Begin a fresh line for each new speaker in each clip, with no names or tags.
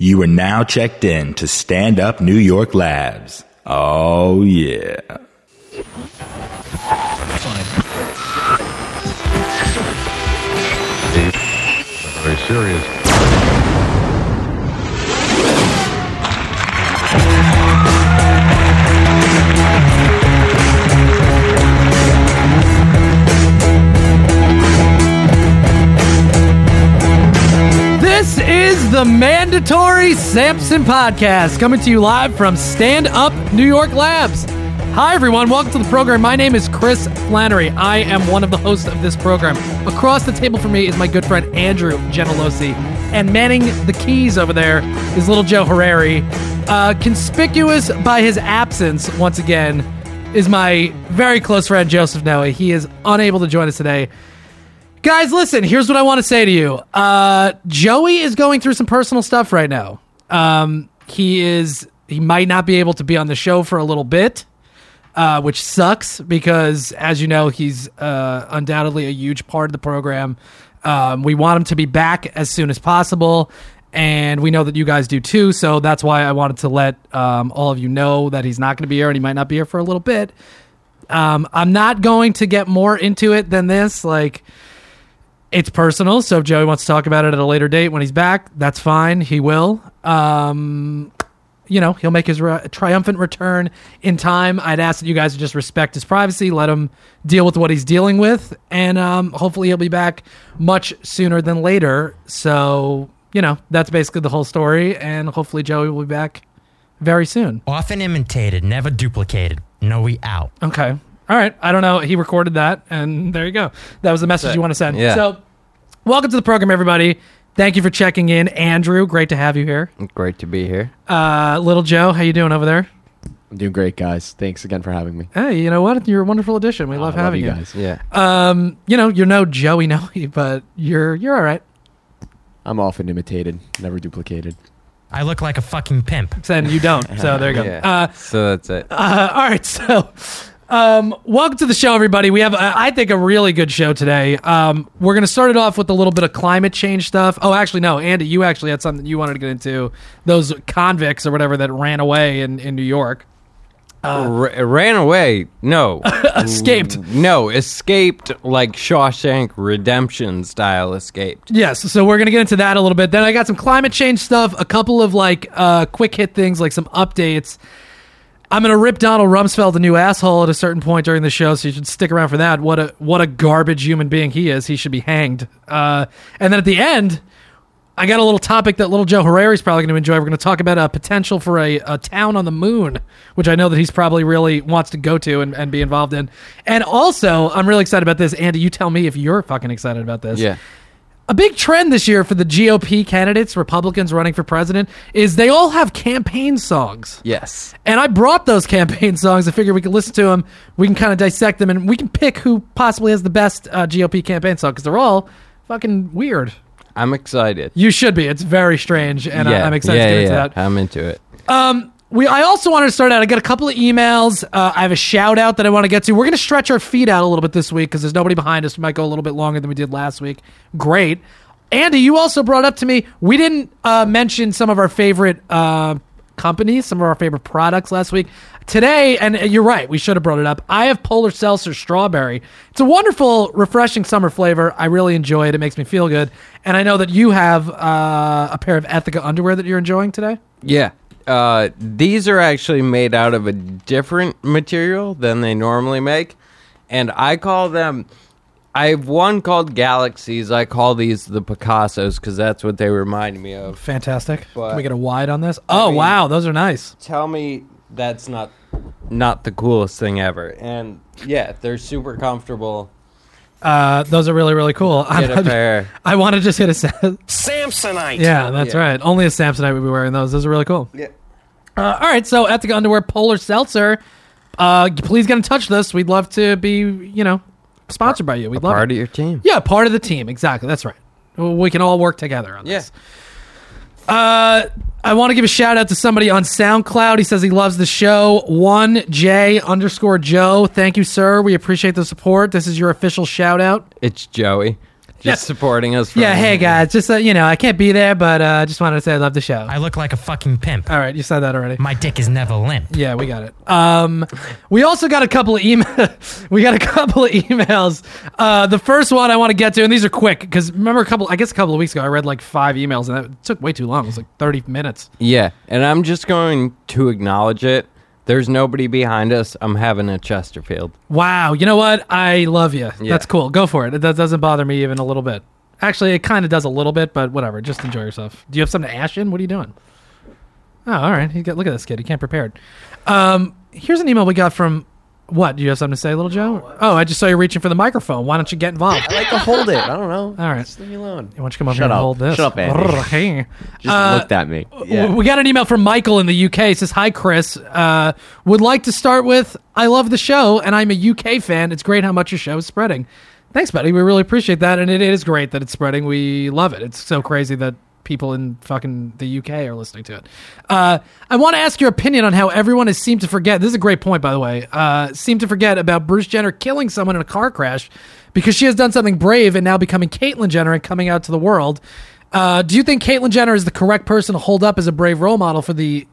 You are now checked in to Stand Up New York Labs. Oh, yeah.
Very serious.
This is the mandatory Sampson podcast coming to you live from Stand Up New York Labs. Hi, everyone. Welcome to the program. My name is Chris Flannery. I am one of the hosts of this program. Across the table from me is my good friend Andrew Genelosi. And manning the keys over there is little Joe Herreri. Uh, conspicuous by his absence, once again, is my very close friend Joseph Noe. He is unable to join us today. Guys, listen, here's what I want to say to you. Uh, Joey is going through some personal stuff right now. Um, he is he might not be able to be on the show for a little bit, uh, which sucks because, as you know, he's uh, undoubtedly a huge part of the program. Um, we want him to be back as soon as possible, and we know that you guys do too. So that's why I wanted to let um, all of you know that he's not going to be here and he might not be here for a little bit. Um, I'm not going to get more into it than this. Like, it's personal. So if Joey wants to talk about it at a later date when he's back, that's fine. He will. Um, you know, he'll make his re- triumphant return in time. I'd ask that you guys just respect his privacy, let him deal with what he's dealing with, and um, hopefully he'll be back much sooner than later. So, you know, that's basically the whole story, and hopefully Joey will be back very soon.
Often imitated, never duplicated. No, we out.
Okay. All right. I don't know. He recorded that, and there you go. That was the message you want to send.
Yeah.
So, welcome to the program, everybody. Thank you for checking in, Andrew. Great to have you here.
Great to be here.
Uh, little Joe, how you doing over there?
I'm doing great, guys. Thanks again for having me.
Hey, you know what? You're a wonderful addition. We love
I
having
you
you.
guys.
Yeah.
Um, you know, you're no Joey Noe, but you're you're all right.
I'm often imitated, never duplicated.
I look like a fucking pimp.
Then you don't. So there you go.
Yeah.
Uh,
so that's it.
Uh, all right, so um, welcome to the show, everybody. We have, uh, I think, a really good show today. Um, we're going to start it off with a little bit of climate change stuff. Oh, actually, no, Andy, you actually had something you wanted to get into. Those convicts or whatever that ran away in, in New York,
Ra- ran away. No.
escaped.
no, escaped like Shawshank Redemption style escaped.
Yes, so we're gonna get into that a little bit. Then I got some climate change stuff, a couple of like uh, quick hit things, like some updates. I'm gonna rip Donald Rumsfeld a new asshole at a certain point during the show, so you should stick around for that. What a what a garbage human being he is. He should be hanged. Uh, and then at the end, I got a little topic that little Joe Herreri's probably going to enjoy. We're going to talk about a potential for a, a town on the moon, which I know that he's probably really wants to go to and, and be involved in. And also, I'm really excited about this. Andy, you tell me if you're fucking excited about this
Yeah.
A big trend this year for the GOP candidates, Republicans running for president, is they all have campaign songs.
Yes.
And I brought those campaign songs. I figured we could listen to them, we can kind of dissect them, and we can pick who possibly has the best uh, GOP campaign song because they're all fucking weird.
I'm excited.
You should be. It's very strange, and
yeah.
I, am excited
yeah,
to get
yeah,
into
yeah.
that.
I'm into it.
We, I also wanted to start out. I got a couple of emails. Uh, I have a shout out that I want to get to. We're going to stretch our feet out a little bit this week because there's nobody behind us. We might go a little bit longer than we did last week. Great. Andy, you also brought up to me, we didn't uh, mention some of our favorite uh, companies, some of our favorite products last week. Today, and you're right, we should have brought it up. I have Polar Seltzer Strawberry. It's a wonderful, refreshing summer flavor. I really enjoy it. It makes me feel good. And I know that you have uh, a pair of Ethika underwear that you're enjoying today.
Yeah. Uh, these are actually made out of a different material than they normally make. And I call them. I have one called Galaxies. I call these the Picassos because that's what they remind me of.
Fantastic.
But-
Can we get a wide on this? Oh
mean-
wow, those are nice.
Tell me that's not not the coolest thing ever. And yeah, they're super comfortable.
Uh, those are really really cool.
Get a pair.
I want to just hit a. Sa-
Samsonite.
yeah, that's
Yeah.
right. Only a Samsonite would be wearing those. Those are really cool.
Yeah.
Uh, all right, so Ethika Underwear Polar Seltzer. Uh, please get in touch with us. We'd love to be, you know, sponsored by you. We'd love
Part
it.
of your team.
Yeah, part of the team. Exactly. That's right. We can all work together on
Yeah.
this. Uh, I want to give a shout out to somebody on SoundCloud. He says he loves the show. One J underscore Joe. Thank you, sir. We appreciate the support. This is your official shout out.
It's Joey. just
Yeah.
supporting us. From
Yeah, hey guys, just uh, you know, I can't be there, but uh, just wanted to say I love the show.
I look like a fucking pimp.
All right, you said that already.
My dick is never limp.
Yeah, we got it. Um, we also got a couple of email. we got a couple of emails. Uh, the first one I want to get to, and these are quick because remember a couple. I guess a couple of weeks ago I read like five emails, and that took way too long. It was like thirty minutes.
Yeah, and I'm just going to acknowledge it. There's nobody behind us. I'm having a Chesterfield.
Wow, you know what? I love you.
Yeah.
That's cool. Go for it. It does- doesn't bother me even a little bit. Actually, it kind of does a little bit, but whatever. Just enjoy yourself. Do you have something to ash in? What are you doing? Oh, all right. He got, look at this kid. He can't prepared. Um, here's an email we got from. What? Do you have something to say, little Joe? Oh, I just saw you reaching for the microphone. Why don't you get involved?
I like to hold it. I don't know.
All right.
Just leave me alone.
Why don't you come over
Shut
here and
up.
hold this?
Shut up, Andy.
Hey.
Just
Uh,
looked at me.
W- We got an email from Michael in the UK. It says, Hi, Chris. Uh, would like to start with I love the show, and I'm a UK fan. It's great how much your show is spreading. Thanks, buddy. We really appreciate that. And it is great that it's spreading. We love it. It's so crazy that people in fucking the UK are listening to it. Uh, I want to ask your opinion on how everyone has seemed to forget. This is a great point, by the way. Uh, seemed to forget about Bruce Jenner killing someone in a car crash because she has done something brave and now becoming Caitlyn Jenner and coming out to the world. Uh, do you think Caitlyn Jenner is the correct person to hold up as a brave role model for the?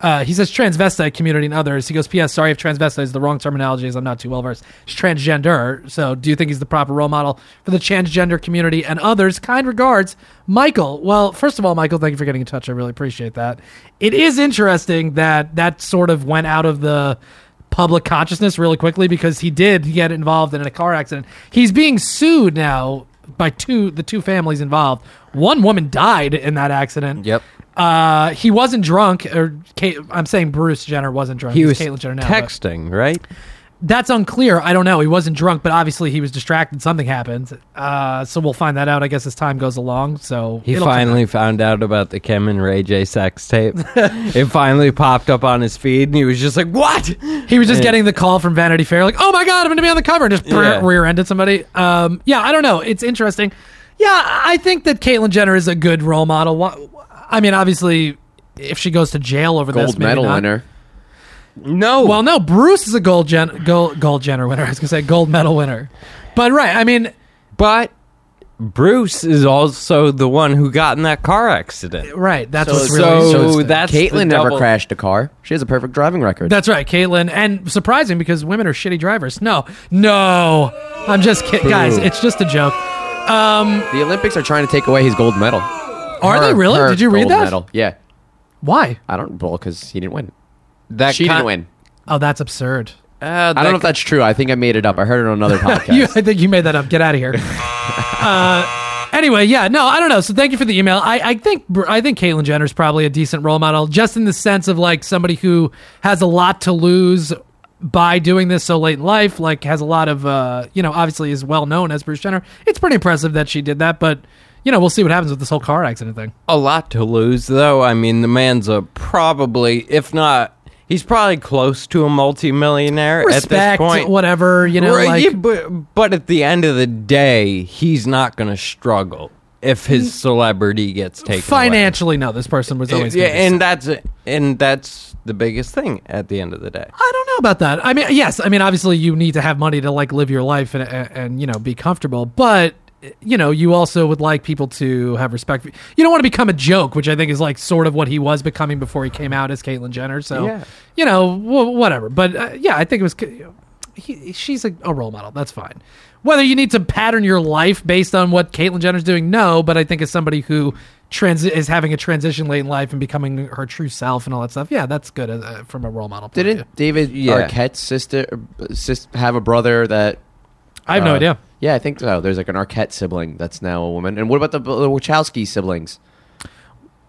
Uh, he says transvestite community and others. He goes, P.S. Sorry if transvestite is the wrong terminology, as I'm not too well versed. It's transgender. So, do you think he's the proper role model for the transgender community and others? Kind regards, Michael. Well, first of all, Michael, thank you for getting in touch. I really appreciate that. It is interesting that that sort of went out of the public consciousness really quickly because he did get involved in a car accident. He's being sued now by two the two families involved. One woman died in that accident.
Yep.
Uh, he wasn't drunk, or Kate, I'm saying Bruce Jenner wasn't drunk.
He was
Caitlyn Jenner now. but
texting, right?
That's unclear. I don't know. He wasn't drunk, but obviously he was distracted. Something happened. Uh, so we'll find that out. I guess as time goes along. So
He finally found out about the Kim and Ray J sex tape. it finally popped up on his feed, and he was just like, "What?"
He was just
Yeah.
getting the call from Vanity Fair, like, "Oh my god, I'm going to be on the cover," and just
Yeah.
rear-ended somebody. Um, yeah, I don't know. It's interesting. Yeah, I think that Caitlyn Jenner is a good role model. Wha- I mean, obviously, if she goes to jail over this,
Gold
maybe
medal
not.
winner.
No.
Well, no, Bruce is a gold gen, gold, gold Jenner winner. I was going to say gold medal winner, but right. I mean,
but Bruce is also the one who got in that car accident.
right. That's
So-
what's
so
really interesting.
that's the
Caitlyn never
double-
crashed a car. She has a perfect driving record.
That's right, Caitlyn. And surprising because women are shitty drivers. No, no, I'm just kidding, guys. It's just a joke. Um,
the Olympics are trying to take away his gold medal.
Are
Her-
they really?
her
Did you read
gold
that?
Medal. Yeah.
Why?
I don't. Well, because he didn't win.
That
She
con-
didn't win.
Oh, that's absurd.
Uh,
I don't know if that's true. I think I made it up. I heard it on another podcast.
You, I think you made that up. Get out of here. uh, anyway, yeah, no, I don't know. So thank you for the email. I, I think I think Caitlyn Jenner is probably a decent role model, just in the sense of like somebody who has a lot to lose by doing this so late in life. Like has a lot of, uh, you know, obviously is well known as Bruce Jenner. It's pretty impressive that she did that, but you know, we'll see what happens with this whole car accident thing.
a lot to lose, though. I mean, the man's a probably, if not, he's probably close to a multimillionaire at this point.
whatever, you know,
Right,
like
yeah, but, but at the end of the day, he's not going to struggle if his celebrity gets taken away.
financially, no, this person was always
Yeah, and that's and that's the biggest thing at the end of the day.
I don't know about that. I mean, yes, I mean, obviously, you need to have money to like live your life and and, and you know be comfortable, but you know, you also would like people to have respect. For, you don't want to become a joke, which I think is like sort of what he was becoming before he came out as Caitlyn Jenner. So,
Yeah.
you know, wh- whatever. But uh, yeah, I think it was. He, she's a, a role model. That's fine. Whether you need to pattern your life based on what Caitlyn Jenner's doing, no. But I think as somebody who transi- is having a transition late in life and becoming her true self and all that stuff, yeah, that's good uh, from a role model. Point of view.
Didn't David
Yeah.
Arquette's sister sis, have a brother that?
I have no
uh,
idea.
Yeah, I think so. There's like an Arquette sibling that's now a woman. And what about the, the Wachowski siblings?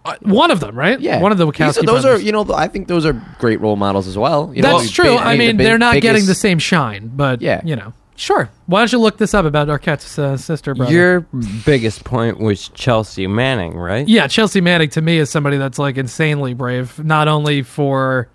Uh, one of them, right?
Yeah,
one of the
These
Wachowski
are- those
brothers.
are you know I think those are great role models as well. You know,
That's true.
big-
I
the
mean,
big-
they're not getting the same shine, but
Yeah.
you know, sure. Why don't you look this up about Arquette's uh, sister, brother?
Your biggest point was Chelsea Manning, right?
yeah, Chelsea Manning to me is somebody that's like insanely brave, not only for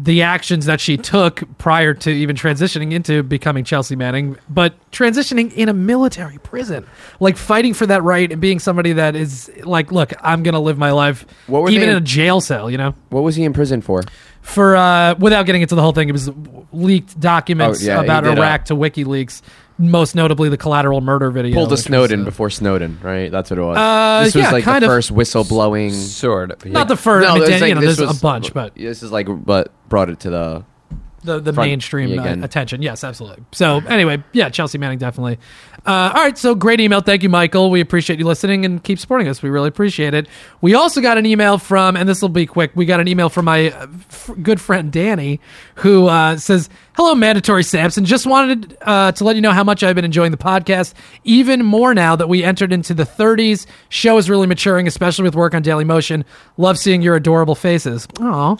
the actions that she took prior to even transitioning into becoming Chelsea Manning, but transitioning in a military prison, like fighting for that right and being somebody that is like, look, I'm gonna live my life
What were
even
they-
in a jail cell, you know.
What was he in prison for?
for uh, without getting into the whole thing, it was leaked documents
Oh, yeah, he
about
did, uh,
Iraq to WikiLeaks. Most notably the collateral murder video.
Pulled a
which was,
Snowden
uh,
before Snowden, right? That's what it was.
Uh,
this was
yeah,
like
kind
the
of.
first whistleblowing.
Sort of.
Not the first. I
No,
mean,
it's
Dan-
like
you know,
this
there's
was-
a bunch, but
this is like what brought it to the.
The the
front
mainstream uh, attention. Yes, absolutely. So anyway, yeah, Chelsea Manning definitely. Uh, all right, so great email. Thank you, Michael. We appreciate you listening and keep supporting us. We really appreciate it. We also got an email from, and this will be quick. We got an email from my uh, f- good friend Danny, who uh, says, "Hello, mandatory Sampson. Just wanted uh, to let you know how much I've been enjoying the podcast. Even more now that we entered into the 30s. Show is really maturing, especially with work on Daily Motion. Love seeing your adorable faces. Oh,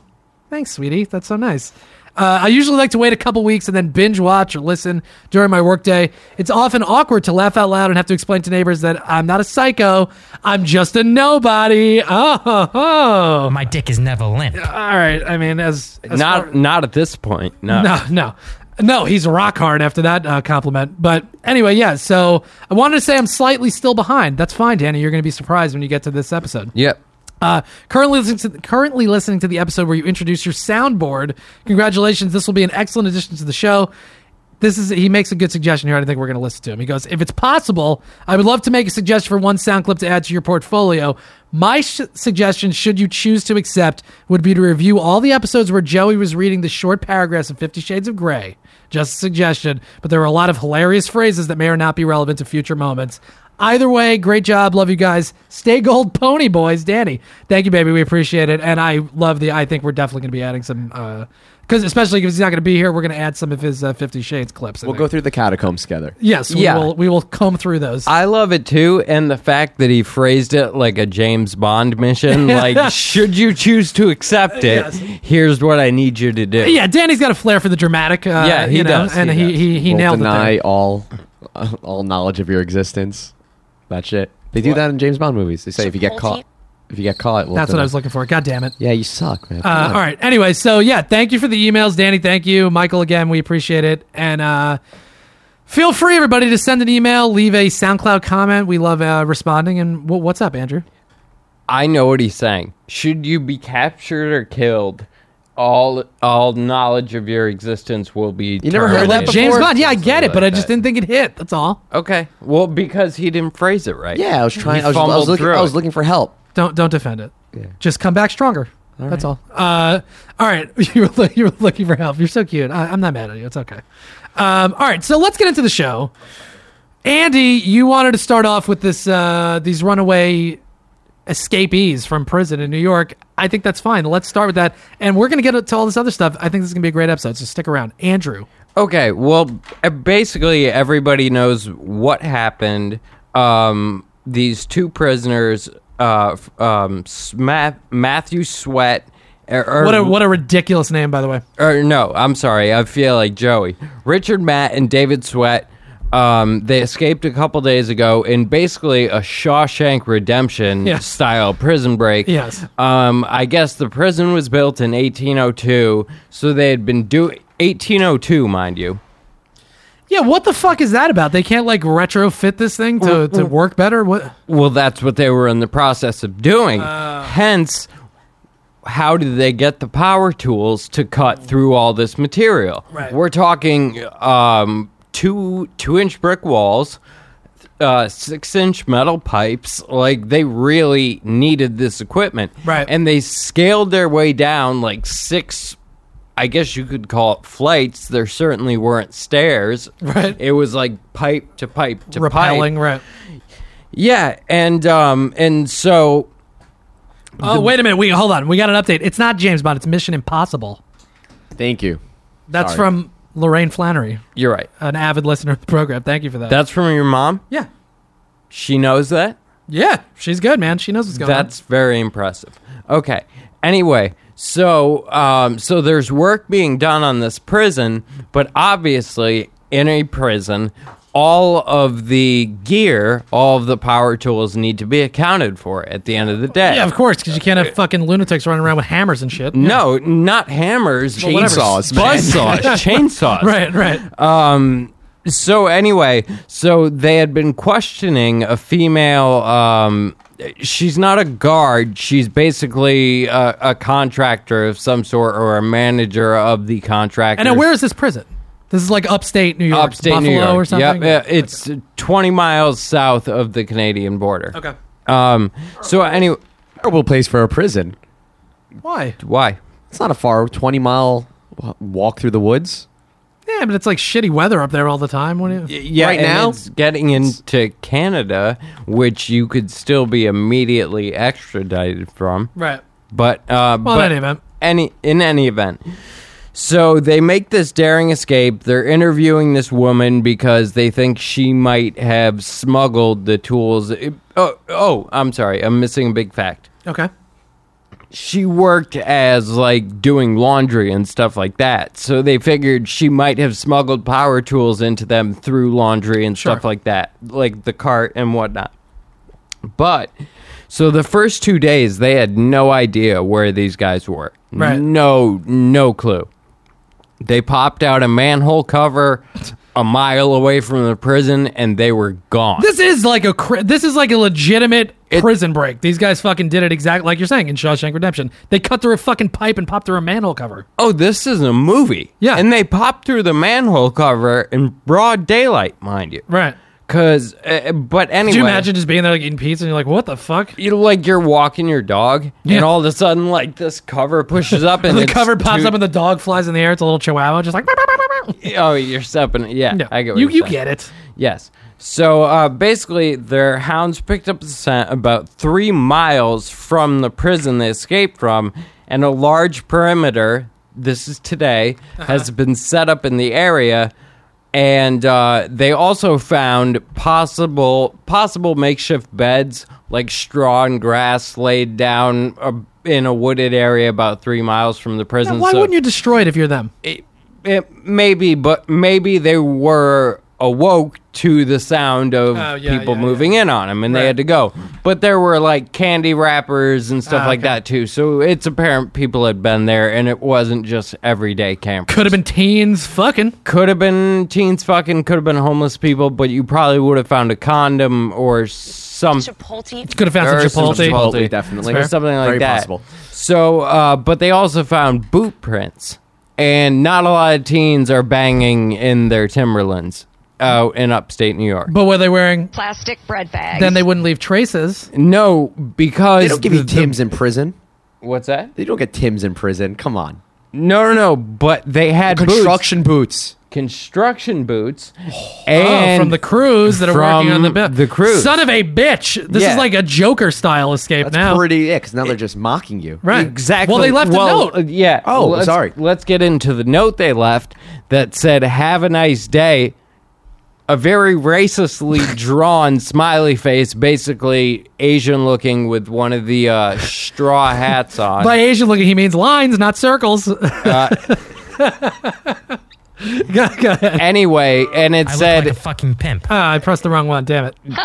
Thanks, sweetie. That's so nice. Uh, I usually like to wait a couple weeks and then binge watch or listen during my workday. It's often awkward to laugh out loud and have to explain to neighbors that I'm not a psycho. I'm just a nobody. Oh, ho, ho.
My dick is never limp.
all right. I mean, as, as
Not
far-
not at this point. No.
no, no, no. He's rock hard after that uh, compliment. But anyway, yeah. So I wanted to say I'm slightly still behind. That's fine, Danny. You're going to be surprised when you get to this episode.
Yep.
Uh, currently listening to currently listening to the episode where you introduce your soundboard. Congratulations! This will be an excellent addition to the show. This is he makes a good suggestion here. I think we're going to listen to him. He goes, "If it's possible, I would love to make a suggestion for one sound clip to add to your portfolio. My sh- suggestion, should you choose to accept, would be to review all the episodes where Joey was reading the short paragraphs of Fifty Shades of Grey. Just a suggestion, but there were a lot of hilarious phrases that may or not be relevant to future moments." Either way, great job. Love you guys. Stay gold pony boys. Danny. Thank you, baby. We appreciate it. And I love the I think we're definitely going to be adding some uh cuz especially because he's not going to be here, we're going to add some of his uh, 50 Shades clips.
We'll
think.
go through the catacombs together.
Yes, we
Yeah.
will we will comb through those.
I love it too, and the fact that he phrased it like a James Bond mission. like, should you choose to accept it,
Yes.
here's what I need you to do.
yeah, Danny's got a flair for the dramatic. Uh,
Yeah, he
you know,
does,
and
he
he
does.
he, he
Won't
nailed it.
deny all, all knowledge of your existence. That shit. They do that in James Bond movies. They say if you get caught, if you get caught, we'll
That's what
deny.
I was looking for. God damn it.
Yeah, you suck, man. Come
Uh,
on.
all right. Anyway, so yeah, thank you for the emails, Danny. Thank you, Michael. Again, we appreciate it. And uh, feel free, everybody, to send an email, leave a SoundCloud comment. We love uh, responding. And wh- what's up, Andrew?
I know what he's saying. Should you be captured or killed, all all knowledge of your existence will be.
You never heard that before?
James Bond. Yeah, I get it,
Something
but I just didn't think it hit. That's all.
Okay, well, because he didn't phrase it right.
Yeah, I was trying. I was, I was
fumbled
looking.
through
I was
it.
looking for help.
Don't don't defend it. Just come back stronger. That's all. Uh, all right. You were, look- you were looking for help. You're so cute. I, I'm not mad at you. It's okay. Um, all right. So let's get into the show. Andy, you wanted to start off with this uh, these runaway escapees from prison in New York. I think that's fine. Let's start with that, and we're gonna get to all this other stuff. I think this is gonna be a great episode. So stick around, Andrew.
Okay, well, basically everybody knows what happened. Um, these two prisoners, uh, um, Matthew Sweat. Or, or,
What a what a ridiculous name, by the way.
or no, I'm sorry. I feel like Joey. Richard Matt and David Sweat. Um, they escaped a couple days ago in basically a Shawshank Redemption
Yeah.
style prison break.
Yes.
Um, I guess the prison was built in 1802, so they had been do 1802, mind you.
Yeah, what the fuck is that about? They can't like retrofit this thing to, to work better. What?
Well, that's what they were in the process of doing. Hence, how did they get the power tools to cut through all this material?
Right.
We're talking um, two two inch brick walls, uh, six inch metal pipes. Like they really needed this equipment,
Right.
And they scaled their way down like six. I guess you could call it flights. There certainly weren't stairs.
Right.
It was like pipe to pipe to pipe.
Right?
Yeah, and um and so
Oh, wait a minute. We hold on. We got an update. It's not James Bond. It's Mission Impossible.
Thank you.
That's
Sorry.
from Lorraine Flannery,
you're right.
an avid listener of the program. Thank you for that.
That's from your mom?
yeah,
She knows that?
yeah. She's good, man. She knows what's going on.
That's very impressive. Okay. Anyway, so um so there's work being done on this prison, but obviously in a prison all of the gear, all of the power tools need to be accounted for at the end of the day.
Yeah, of course, because you can't have fucking lunatics running around with hammers and shit.
No, not hammers.
Chainsaws, man.
buzzsaws, chainsaws.
Right, right.
Um. So anyway, so they had been questioning a female. Um, she's not a guard. She's basically a, a contractor of some sort or a manager of the contractor.
and now, where is this prison? This is like upstate New York,
upstate
Buffalo
New York.
or something.
Yep, yeah, it's 20 miles south of the Canadian border.
okay.
Um. So anyway,
Terrible place for a prison.
Why?
why?
It's not a far 20 mile walk through the woods.
Yeah, but it's like shitty weather up there all the time. When you,
Yeah,
Right
and
now?
it's getting into Canada, which you could still be immediately extradited from.
right.
But uh,
Well,
but
in any event.
any in any event. So they make this daring escape. They're interviewing this woman because they think she might have smuggled the tools. Oh, oh, I'm sorry. I'm missing a big fact.
Okay.
She worked as like doing laundry and stuff like that. So they figured she might have smuggled power tools into them through laundry and stuff
Sure.
like that, like the cart and whatnot. But so the first two days, they had no idea where these guys were.
Right.
No, no clue. They popped out a manhole cover a mile away from the prison, and they were gone.
This is like a cri- this is like a legitimate
It-
prison break. These guys fucking did it exactly like you're saying in Shawshank Redemption. They cut through a fucking pipe and popped through a manhole cover.
oh, this is a movie.
Yeah.
and they popped through the manhole cover in broad daylight, mind you.
Right.
Cause, uh, but anyway,
Could you imagine just being there like eating pizza and you're like, what the fuck?
You know, like you're walking your dog,
Yeah.
and all of a sudden, like this cover pushes up, and
the
it's
cover pops
two-
up and the dog flies in the air. It's a little chihuahua, just like.
Oh, you're stepping. Yeah,
No,
I get what
you
you're
you
saying.
get it.
Yes. So uh, basically, their hounds picked up the scent about three miles from the prison they escaped from, and a large perimeter. This is today has been set up in the area, and uh, they also found possible possible makeshift beds like straw and grass laid down uh, in a wooded area about three miles from the prison.
Why
So-
wouldn't you destroy it if you're them?
it, it maybe, but maybe they were awoke to the sound of
Oh, yeah,
people
yeah,
moving in on them, and
Right.
they had to go. But there were like candy wrappers and stuff
Ah,
like
okay.
that too. So it's apparent people had been there, and it wasn't just everyday campers.
Could have been teens fucking.
could have been teens fucking, could have been homeless people, but you probably would have found a condom or some
Chipotle.
Could have found some
or some
Chipotle.
Chipotle, definitely.
or something like
Very
that.
possible.
So, uh, but they also found boot prints, and not a lot of teens are banging in their Timberlands out in upstate New York.
But were they wearing?
Plastic bread bags.
Then they wouldn't leave traces.
No, because
They don't give you
the- the-
Tim's in prison.
What's that?
They don't get Tim's in prison. Come on.
No, no, no. But they had boots,
Construction boots.
construction boots,
oh,
and
from the crews that are working on the
from
bit.
the crews.
Son of a bitch! This
Yeah.
is like a Joker style escape now.
That's
now.
pretty. Yeah, because now they're just mocking you.
right?
Exactly.
Well, they left
Well,
a note.
uh, yeah.
Oh,
let's,
sorry.
Let's get into the note they left that said, "Have a nice day." A very racistly drawn smiley face, basically Asian looking with one of the uh, straw hats on.
By Asian looking, he means lines, not circles.
Uh,
go, go ahead.
anyway, and it
I
said,
like a fucking pimp.
Ah, I pressed the wrong one. Damn it.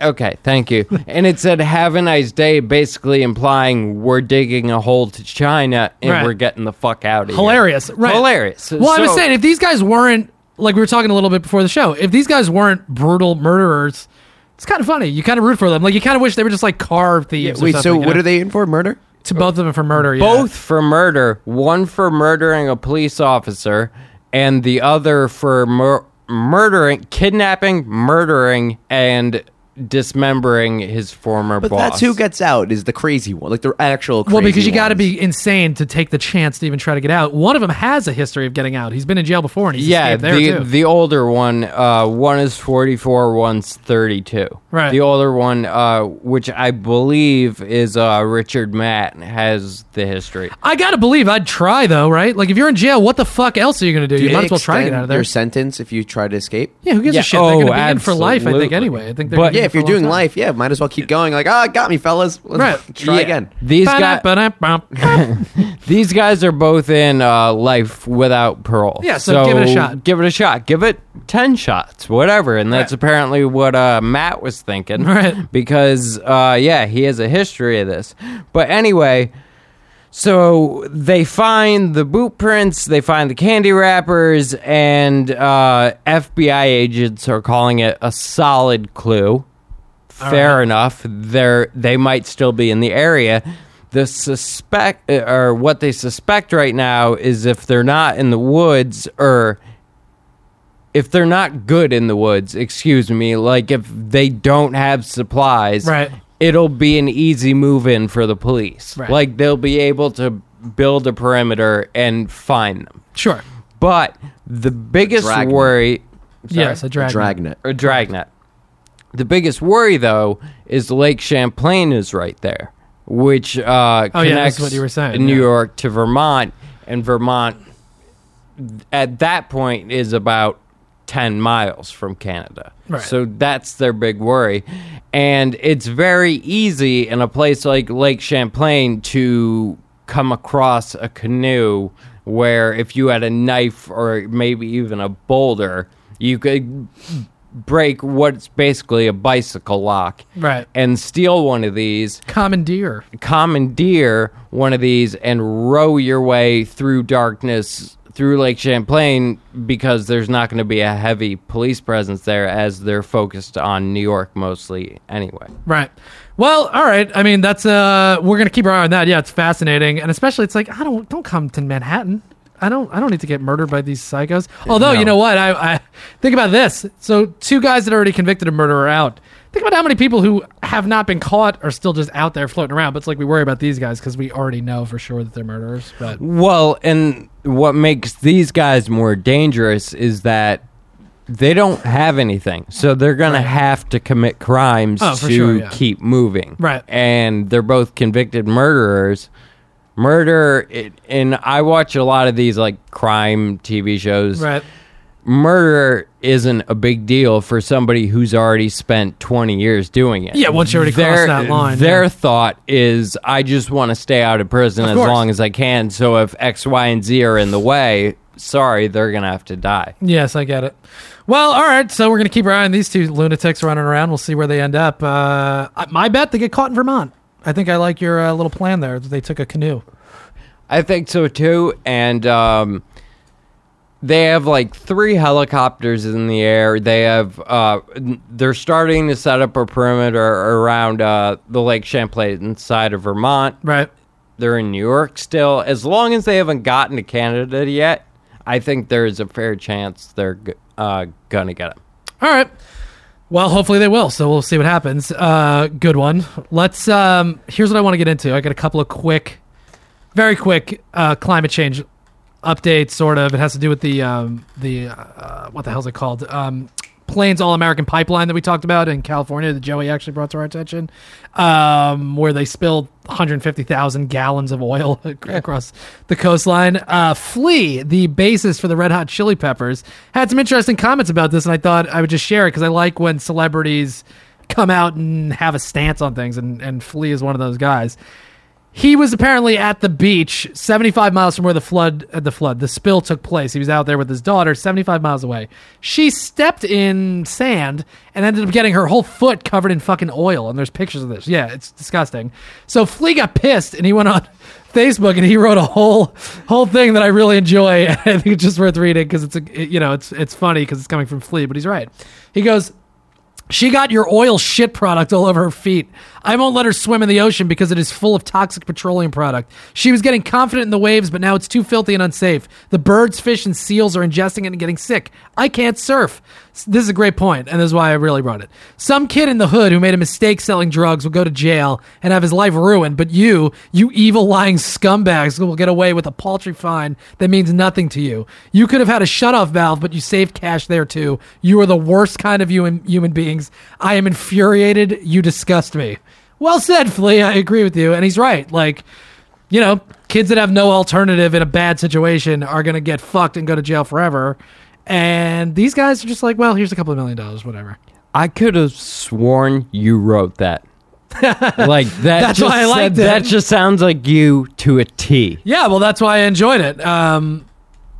Okay, thank you. And it said, "Have a nice day," basically implying we're digging a hole to China and
Right.
we're getting the fuck out of here.
Hilarious. Right.
Hilarious.
Well, I was saying, if these guys weren't, like we were talking a little bit before the show, if these guys weren't brutal murderers, it's kind of funny. You kind of root for them. Like, you kind of wish they were just like car thieves. or
Wait,
something,
so what
know?
are they in for? Murder?
To both of them for murder, yeah.
both for murder, one for murdering a police officer, and the other for mur- murdering, kidnapping, murdering, and dismembering his former
But
boss.
that's who gets out is the crazy one, like the actual. Crazy
Well, because you got to
ones.
be insane to take the chance to even try to get out. One of them has a history of getting out. He's been in jail before, and he's
yeah,
escaped there
the
too.
the older one, uh, one is forty four, one's thirty two.
Right.
The older one, uh, which I believe is uh, Richard Matt, has the history.
I gotta believe I'd try though, right? Like if you're in jail, what the fuck else are you gonna do?
Do
you might as well try to get out of there.
Your sentence if you try to escape.
yeah, who gives
Yeah,
a shit? They're
oh,
gonna be in for life, I think.
absolutely.
Anyway, I think. They're
But-
gonna be
Yeah,
in
if you're doing
time.
life, yeah, might as well keep going. Like, ah, got me, fellas. Let's
Right.
try
Yeah.
again.
These guys, These guys are both in uh, life without parole.
Yeah, so give it a shot.
Give it a shot. Give it ten shots, whatever. And that's
Right.
apparently what uh, Matt was thinking,
Right.
Because uh, yeah, he has a history of this. But anyway, so they find the boot prints, they find the candy wrappers, and uh, FBI agents are calling it a solid clue. Fair
right.
enough. They're they might still be in the area. The suspect uh, or what they suspect right now is if they're not in the woods or if they're not good in the woods, excuse me, like if they don't have supplies,
Right.
it'll be an easy move in for the police.
Right.
Like they'll be able to build a perimeter and find them.
Sure.
But the biggest
Dragnet.
worry
Yes, a drag.
Dragnet.
or dragnet. The biggest worry, though, is Lake Champlain is right there, which uh,
Oh, yeah,
connects
what you were saying,
New
yeah.
York to Vermont, and Vermont at that point is about ten miles from Canada.
Right.
So that's their big worry, and it's very easy in a place like Lake Champlain to come across a canoe where if you had a knife or maybe even a boulder, you could break what's basically a bicycle lock
Right.
and steal one of these,
Commandeer.
commandeer one of these, and row your way through darkness through Lake Champlain because there's not going to be a heavy police presence there as they're focused on New York mostly anyway.
Right. Well, all right. I mean, that's uh, we're gonna keep our eye on that. Yeah, it's fascinating, and especially it's like I don't don't come to Manhattan. I don't I don't need to get murdered by these psychos. Although you know what, I, I think about this. So two guys that are already convicted of murder are out. Think about how many people who have not been caught are still just out there floating around. But it's like we worry about these guys because we already know for sure that they're murderers. But
Well, and what makes these guys more dangerous is that they don't have anything. So they're going
Right.
to have to commit crimes
Oh,
to
sure, yeah.
keep moving.
Right.
And they're both convicted murderers. Murder, it, and I watch a lot of these like crime TV shows.
right,
Murder isn't a big deal for somebody who's already spent 20 years doing it.
Yeah, once you already crossed that line,
Their
yeah.
thought is, I just want to stay out of prison
Of
as
course.
long as I can. So if X, Y, and Z are in the way, sorry, they're going to have to die.
yes, I get it. Well, all right. So we're gonna keep our eye on these two lunatics running around. We'll see where they end up. Uh, my bet they get caught in Vermont. I think I like your uh, little plan there. that They took a canoe.
I think so too. And um, they have like three helicopters in the air. They have uh, they're starting to set up a perimeter around uh, the Lake Champlain side of Vermont.
Right.
They're in New York still. As long as they haven't gotten to Canada yet, I think there's a fair chance they're uh, gonna get them.
All right. Well, hopefully they will. So we'll see what happens. Uh, good one. Let's. Um, here's what I want to get into. I got a couple of quick, very quick uh, climate change updates. Sort of. It has to do with the um, the uh, what the hell's it called? Um, Plains All American Pipeline that we talked about in California that Joey actually brought to our attention, um, where they spilled 150,000 gallons of oil across the coastline. Uh, Flea, the basis for the Red Hot Chili Peppers, had some interesting comments about this, and I thought I would just share it because I like when celebrities come out and have a stance on things, and, and Flea is one of those guys. He was apparently at the beach, 75 miles from where the flood, uh, the flood, the spill took place. He was out there with his daughter, 75 miles away. She stepped in sand and ended up getting her whole foot covered in fucking oil. And there's pictures of this. Yeah, it's disgusting. So Flea got pissed and he went on Facebook and he wrote a whole whole thing that I really enjoy. I think it's just worth reading because it's a, it- you know it's it's funny because it's coming from Flea, but he's right. He goes. She got your oil shit product all over her feet. I won't let her swim in the ocean because it is full of toxic petroleum product. She was getting confident in the waves, but now it's too filthy and unsafe. The birds, fish, and seals are ingesting it and getting sick. I can't surf. This is a great point, and this is why I really brought it. Some kid in the hood who made a mistake selling drugs will go to jail and have his life ruined, but you, you evil lying scumbags, will get away with a paltry fine that means nothing to you. You could have had a shutoff valve, but you saved cash there too. You are the worst kind of human, human beings. I am infuriated. You disgust me. Well said, Flea. I agree with you. And he's right. Like, you know, kids that have no alternative in a bad situation are going to get fucked and go to jail forever. And these guys are just like, well, here's a couple of million dollars, whatever.
I could have sworn you wrote that. like that.
That's
just
why I liked
said-
it.
That just sounds like you to a T.
Yeah, well, that's why I enjoyed it. Um,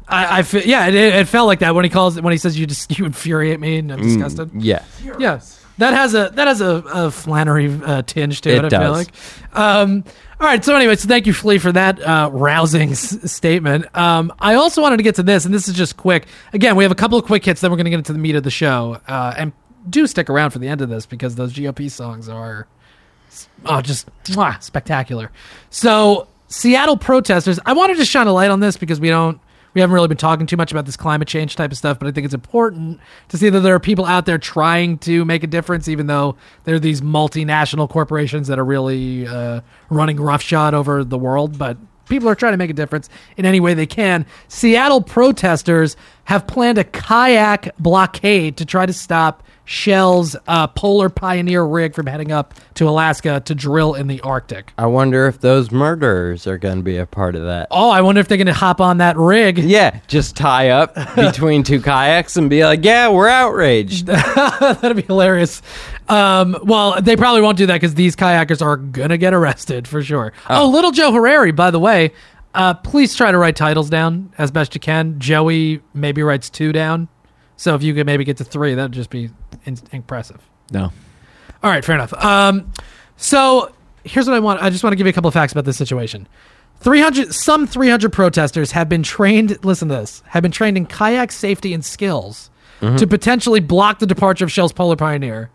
I, I fe- yeah, it, it felt like that when he calls when he says you just you infuriate me and I'm disgusted.
Yeah.
Yeah, that has a that has a, a Flannery uh, tinge to it.
It
I feel
does.
like. Um, all right. So anyway, so thank you, Flea, for that uh, rousing s- statement. Um, I also wanted to get to this, and this is just quick. Again, we have a couple of quick hits, then we're going to get into the meat of the show. Uh, and do stick around for the end of this because those GOP songs are oh, just mwah, spectacular. So Seattle protesters. I wanted to shine a light on this because we don't. We haven't really been talking too much about this climate change type of stuff, but I think it's important to see that there are people out there trying to make a difference, even though there are these multinational corporations that are really uh, running roughshod over the world. But people are trying to make a difference in any way they can. Seattle protesters have planned a kayak blockade to try to stop Shell's uh, Polar Pioneer rig from heading up to Alaska to drill in the Arctic.
I wonder if those murderers are going to be a part of that.
Oh, I wonder if they're going to hop on that rig.
Yeah, just tie up between two kayaks and be like, "Yeah, we're outraged."
That'd be hilarious. Um, well, they probably won't do that because these kayakers are gonna get arrested for sure. Oh, little Joe Harari, by the way, uh, please try to write titles down as best you can. Joey maybe writes two down, so if you could maybe get to three, that'd just be in- impressive.
No.
All right, fair enough. Um, so here's what I want. I just want to give you a couple of facts about this situation. 300 some 300 protesters have been trained listen to this have been trained in kayak safety and skills to potentially block the departure of shell's polar pioneer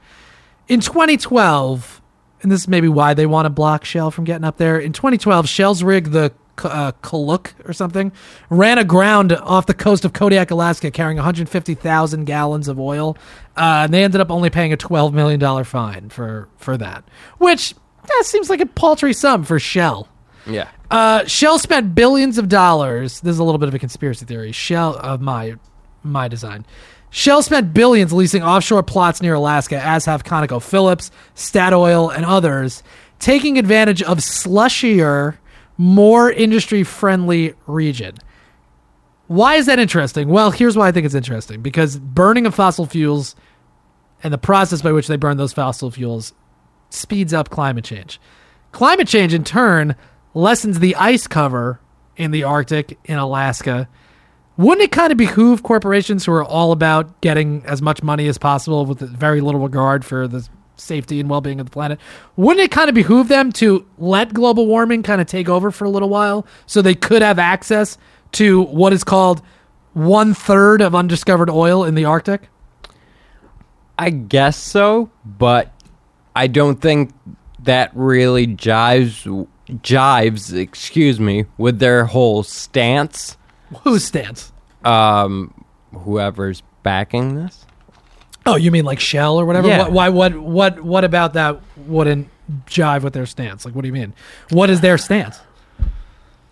in 2012 and this is maybe why they want to block shell from getting up there in 2012 shell's rig the uh, Kulluk or something ran aground off the coast of Kodiak, Alaska, carrying 150,000 gallons of oil. Uh, and they ended up only paying a 12 million dollar fine for for that, which that seems like a paltry sum for Shell.
yeah.
Uh, Shell spent billions of dollars. This is a little bit of a conspiracy theory. Shell of my my design. Shell spent billions leasing offshore plots near Alaska, as have ConocoPhillips, Statoil, and others, taking advantage of slushier, more industry-friendly region. Why is that interesting? Well, here's why I think it's interesting. Because burning of fossil fuels and the process by which they burn those fossil fuels speeds up climate change. Climate change, in turn, lessens the ice cover in the Arctic, in Alaska. Wouldn't it kind of behoove corporations who are all about getting as much money as possible with very little regard for the safety and well being of the planet? Wouldn't it kind of behoove them to let global warming kind of take over for a little while so they could have access to what is called one third of undiscovered oil in the Arctic?
I guess so, but I don't think that really jives jives, excuse me, with their whole stance.
Whose stance?
Um, whoever's backing this.
Oh, you mean like Shell or whatever?
Yeah.
What, why? What? What? What about that wouldn't jive with their stance? Like, what do you mean? What is their stance?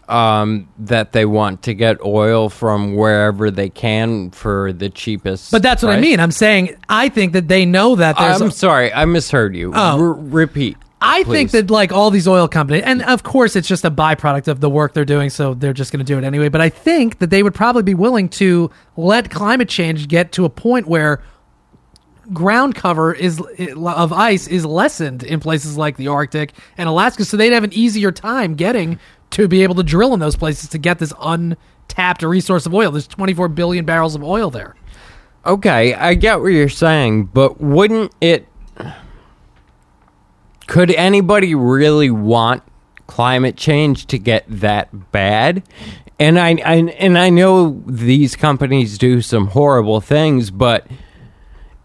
Um, that they want to get oil from wherever they can for the cheapest.
But that's what I mean. I'm saying I think that they know that there's.
I'm
a-
sorry, I misheard you.
Oh.
R- repeat.
I think that like all these oil companies, and of course it's just a byproduct of the work they're doing, so they're just going to do it anyway. But I think that they would probably be willing to let climate change get to a point where ground cover is of ice is lessened in places like the Arctic and Alaska, so they'd have an easier time getting to be able to drill in those places to get this untapped resource of oil. There's 24 billion barrels of oil there.
Okay, I get what you're saying, but wouldn't it? Could anybody really want climate change to get that bad? And I, I and I know these companies do some horrible things, but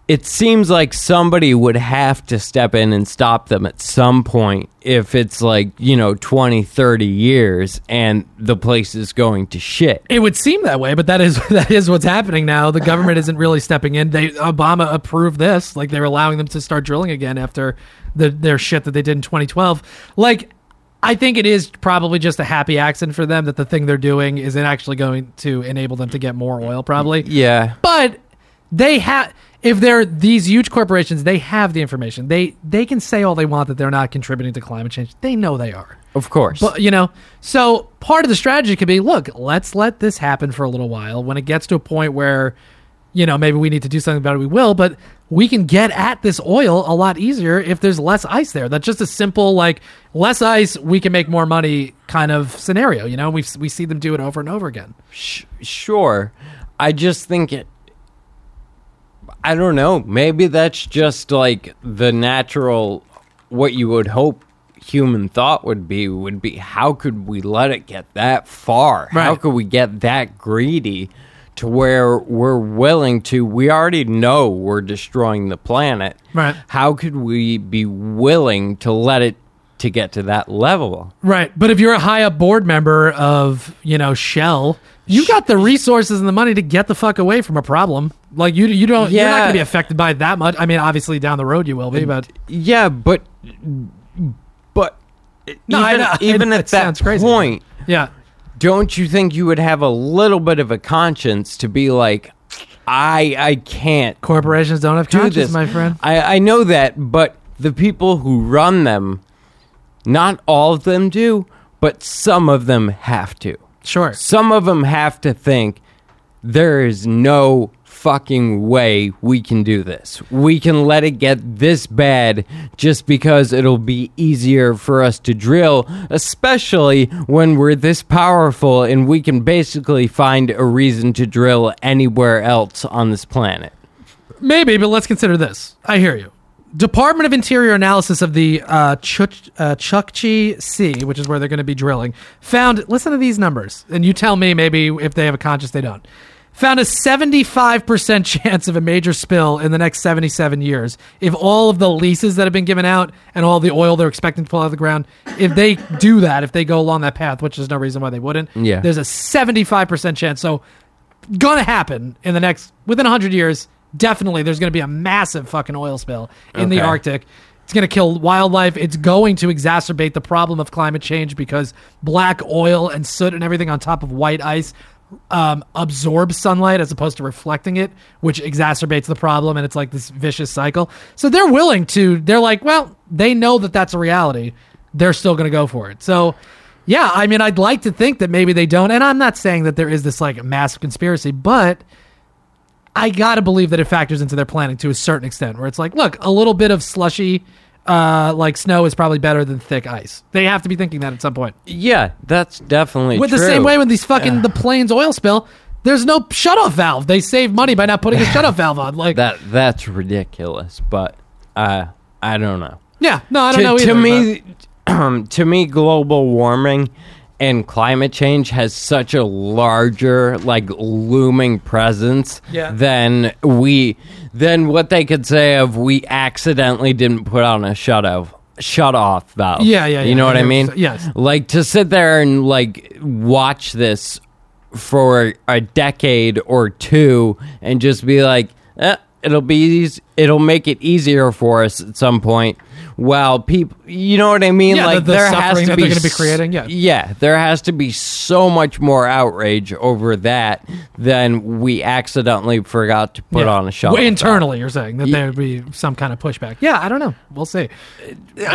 it seems like somebody would have to step in and stop them at some point if it's like, you know, 20, 30 years and the place is going to shit.
It would seem that way, but that is that is what's happening now. The government isn't really stepping in. They Obama approved this, like they're allowing them to start drilling again after the their shit that they did in 2012. Like I think it is probably just a happy accident for them that the thing they're doing isn't actually going to enable them to get more oil probably.
Yeah.
But they have if they're these huge corporations, they have the information. They they can say all they want that they're not contributing to climate change. They know they are.
Of course.
But you know, so part of the strategy could be, look, let's let this happen for a little while. When it gets to a point where, you know, maybe we need to do something about it, we will. But we can get at this oil a lot easier if there's less ice there. That's just a simple like less ice, we can make more money kind of scenario. You know, we we see them do it over and over again.
Sh- sure. I just think it. I don't know. Maybe that's just like the natural, what you would hope human thought would be would be how could we let it get that far? How could we get that greedy to where we're willing to we already know we're destroying the planet
Right.
how could we be willing to let it to get to that level
Right. But if you're a high up board member of, you know, Shell, you got the resources and the money to get the fuck away from a problem. Like you you don't Yeah. you're not going to be affected by it that much. I mean, obviously down the road you will be, but
yeah but but
No, I
even,
know.
even
It
at that
crazy.
point
yeah.
don't you think you would have a little bit of a conscience to be like i i can't
Corporations don't have
do
conscience,
this
my friend.
I, I know that but the people who run them not all of them do but some of them have to
Sure.
some of them have to think there is no fucking way we can do this. We can let it get this bad just because it'll be easier for us to drill, especially when we're this powerful and we can basically find a reason to drill anywhere else on this planet.
Maybe, but let's consider this. I hear you. Department of Interior analysis of the uh, uh, Chukchi Sea, which is where they're going to be drilling, found. Listen to these numbers, and you tell me maybe if they have a conscience, they don't. Found a 75% chance of a major spill in the next 77 years if all of the leases that have been given out and all the oil they're expecting to pull out of the ground, if they do that, if they go along that path, which there's no reason why they wouldn't,
Yeah.
there's a 75% chance. So gonna happen in the next within 100 years definitely there's gonna be a massive fucking oil spill in the arctic. It's going to kill wildlife. It's going to exacerbate the problem of climate change because black oil and soot and everything on top of white ice um, absorbs sunlight as opposed to reflecting it which exacerbates the problem and it's like this vicious cycle. So they're willing to they're like well they know that that's a reality. They're still going to go for it. So yeah, I mean, I'd like to think that maybe they don't, and I'm not saying that there is this like massive conspiracy, but I gotta believe that it factors into their planning to a certain extent, where it's like, look, a little bit of slushy, uh, like snow is probably better than thick ice. They have to be thinking that at some point.
Yeah, that's definitely
With
true.
the same way with these fucking the Plains oil spill, there's no shutoff valve. They save money by not putting a shutoff valve on. Like,
that that's ridiculous, but uh, I don't know.
yeah, no, I don't
to,
know.
to
either,
me, to me, global warming and climate change has such a larger, like looming presence
Yeah.
than we than what they could say of we accidentally didn't put on a shut off shut off valve.
Yeah, yeah, yeah
You
know
what I mean?
Yes.
Like to sit there and like watch this for a decade or two and just be like, eh, it'll be eas- it'll make it easier for us at some point. While people, you know what I mean?
Yeah,
like
the- the
there has
suffering
to
that
be
they're gonna be creating, yeah.
yeah, there has to be so much more outrage over that than we accidentally forgot to put
Yeah.
on a.
Well, internally, you're saying that
Ye-
there would be some kind of pushback. Yeah, I don't know. We'll see.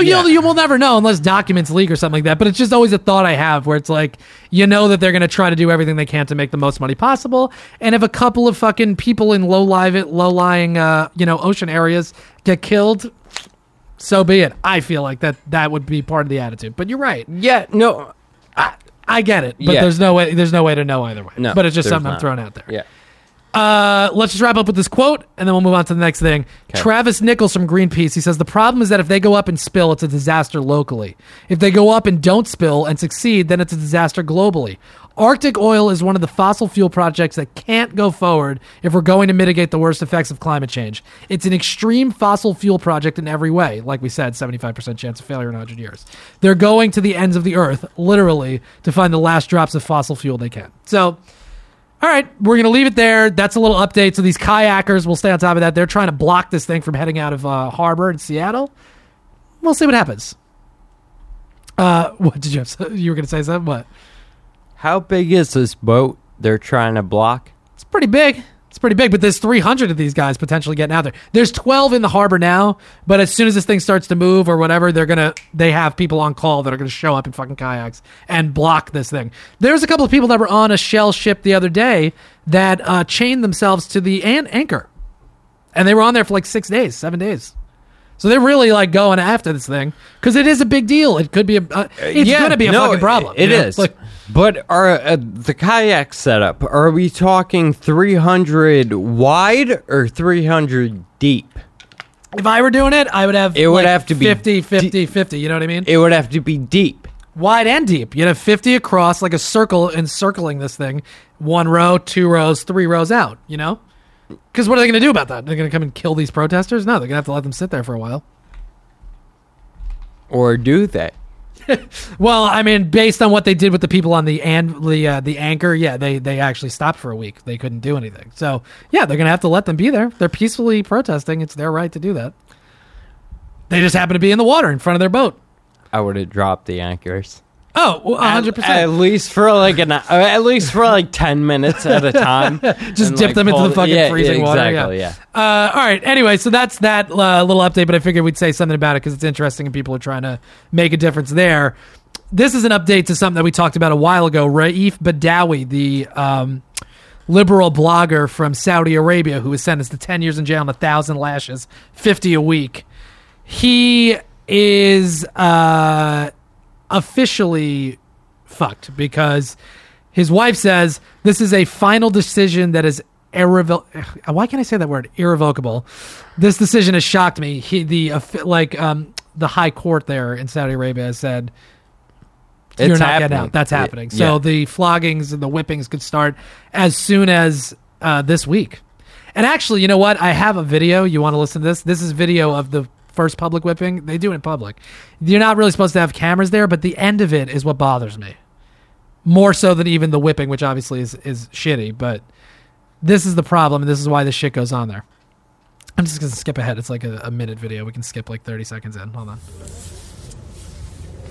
You'll, you will never know unless documents leak or something like that. But it's just always a thought I have where it's like, you know that they're going to try to do everything they can to make the most money possible. And if a couple of fucking people in low live low lying, uh, you know, ocean areas get killed, so be it. I feel like that that would be part of the attitude. But you're right.
Yeah, no,
I get it. But
Yeah.
there's no way. There's no way to know either way.
no.
But it's just
there's
something I'm
not.
throwing out there.
Yeah.
Uh, let's just wrap up with this quote, and then we'll move on to the next thing. Travis Nichols from Greenpeace. He says the problem is that if they go up and spill, it's a disaster locally. If they go up and don't spill and succeed, then it's a disaster globally. Arctic oil is one of the fossil fuel projects that can't go forward if we're going to mitigate the worst effects of climate change. It's an extreme fossil fuel project in every way. Like we said, 75% chance of failure in 100 years. They're going to the ends of the earth, literally, to find the last drops of fossil fuel they can. So, all right, we're going to leave it there. That's a little update. So these kayakers will stay on top of that. They're trying to block this thing from heading out of uh, harbor in Seattle. We'll see what happens. Uh, what did you have? You were going to say something? What?
How big is this boat they're trying to block?
It's pretty big. It's pretty big, but there's 300 of these guys potentially getting out there. There's 12 in the harbor now, but as soon as this thing starts to move or whatever, they're gonna they have people on call that are gonna show up in fucking kayaks and block this thing. There's a couple of people that were on a Shell ship the other day that uh, chained themselves to the an- anchor, and they were on there for like six days, seven days. So they're really like going after this thing because it is a big deal. It could be a, uh, it's
Yeah,
gonna be a
no,
fucking problem.
It
know?
is.
Like,
but are uh, the kayak setup? Are we talking 300 wide or 300 deep?
if I were doing it, I would have
It would
like
have to be
50, 50, 50. You know what I mean?
It would have to be deep.
wide and deep. You'd have 50 across, like a circle encircling this thing. One row, two rows, three rows out, you know? Because what are they going to do about that? They're going to come and kill these protesters? No, they're going to have to let them sit there for a while.
Or do they?
Well, I mean, based on what they did with the people on the and the uh, the anchor, yeah, they they actually stopped for a week. They couldn't do anything. So yeah, they're gonna have to let them be there. They're peacefully protesting. It's their right to do that. They just happen to be in the water in front of their boat.
I would have dropped the anchors.
Oh, well, hundred
At, at
percent.
least for like an uh, at least for like ten minutes at a time.
Just dip
like,
them into the fucking
yeah,
freezing
yeah,
water.
Exactly.
yeah.
Yeah.
Uh, all right. Anyway, so that's that uh, little update, but I figured we'd say something about it because it's interesting and people are trying to make a difference there. This is an update to something that we talked about a while ago. Raif Badawi, the um, liberal blogger from Saudi Arabia, who was sentenced to 10 years in jail and a thousand lashes, 50 a week. He is uh, officially fucked because his wife says this is a final decision that is irrevocable. Why can't I say that word? Irrevocable. This decision has shocked me. He the like um the high court there in Saudi Arabia has said you're
It's
not getting out. That's
Yeah,
happening. So the floggings and the whippings could start as soon as uh, this week. And actually, you know what? I have a video. You want to listen to this? This is video of the first public whipping. They do it in public. You're not really supposed to have cameras there, but the end of it is what bothers me. More so than even the whipping, which obviously is, is shitty. But this is the problem, and this is why this shit goes on there. I'm just going to skip ahead. It's like a, a minute video. We can skip like 30 seconds in. Hold on.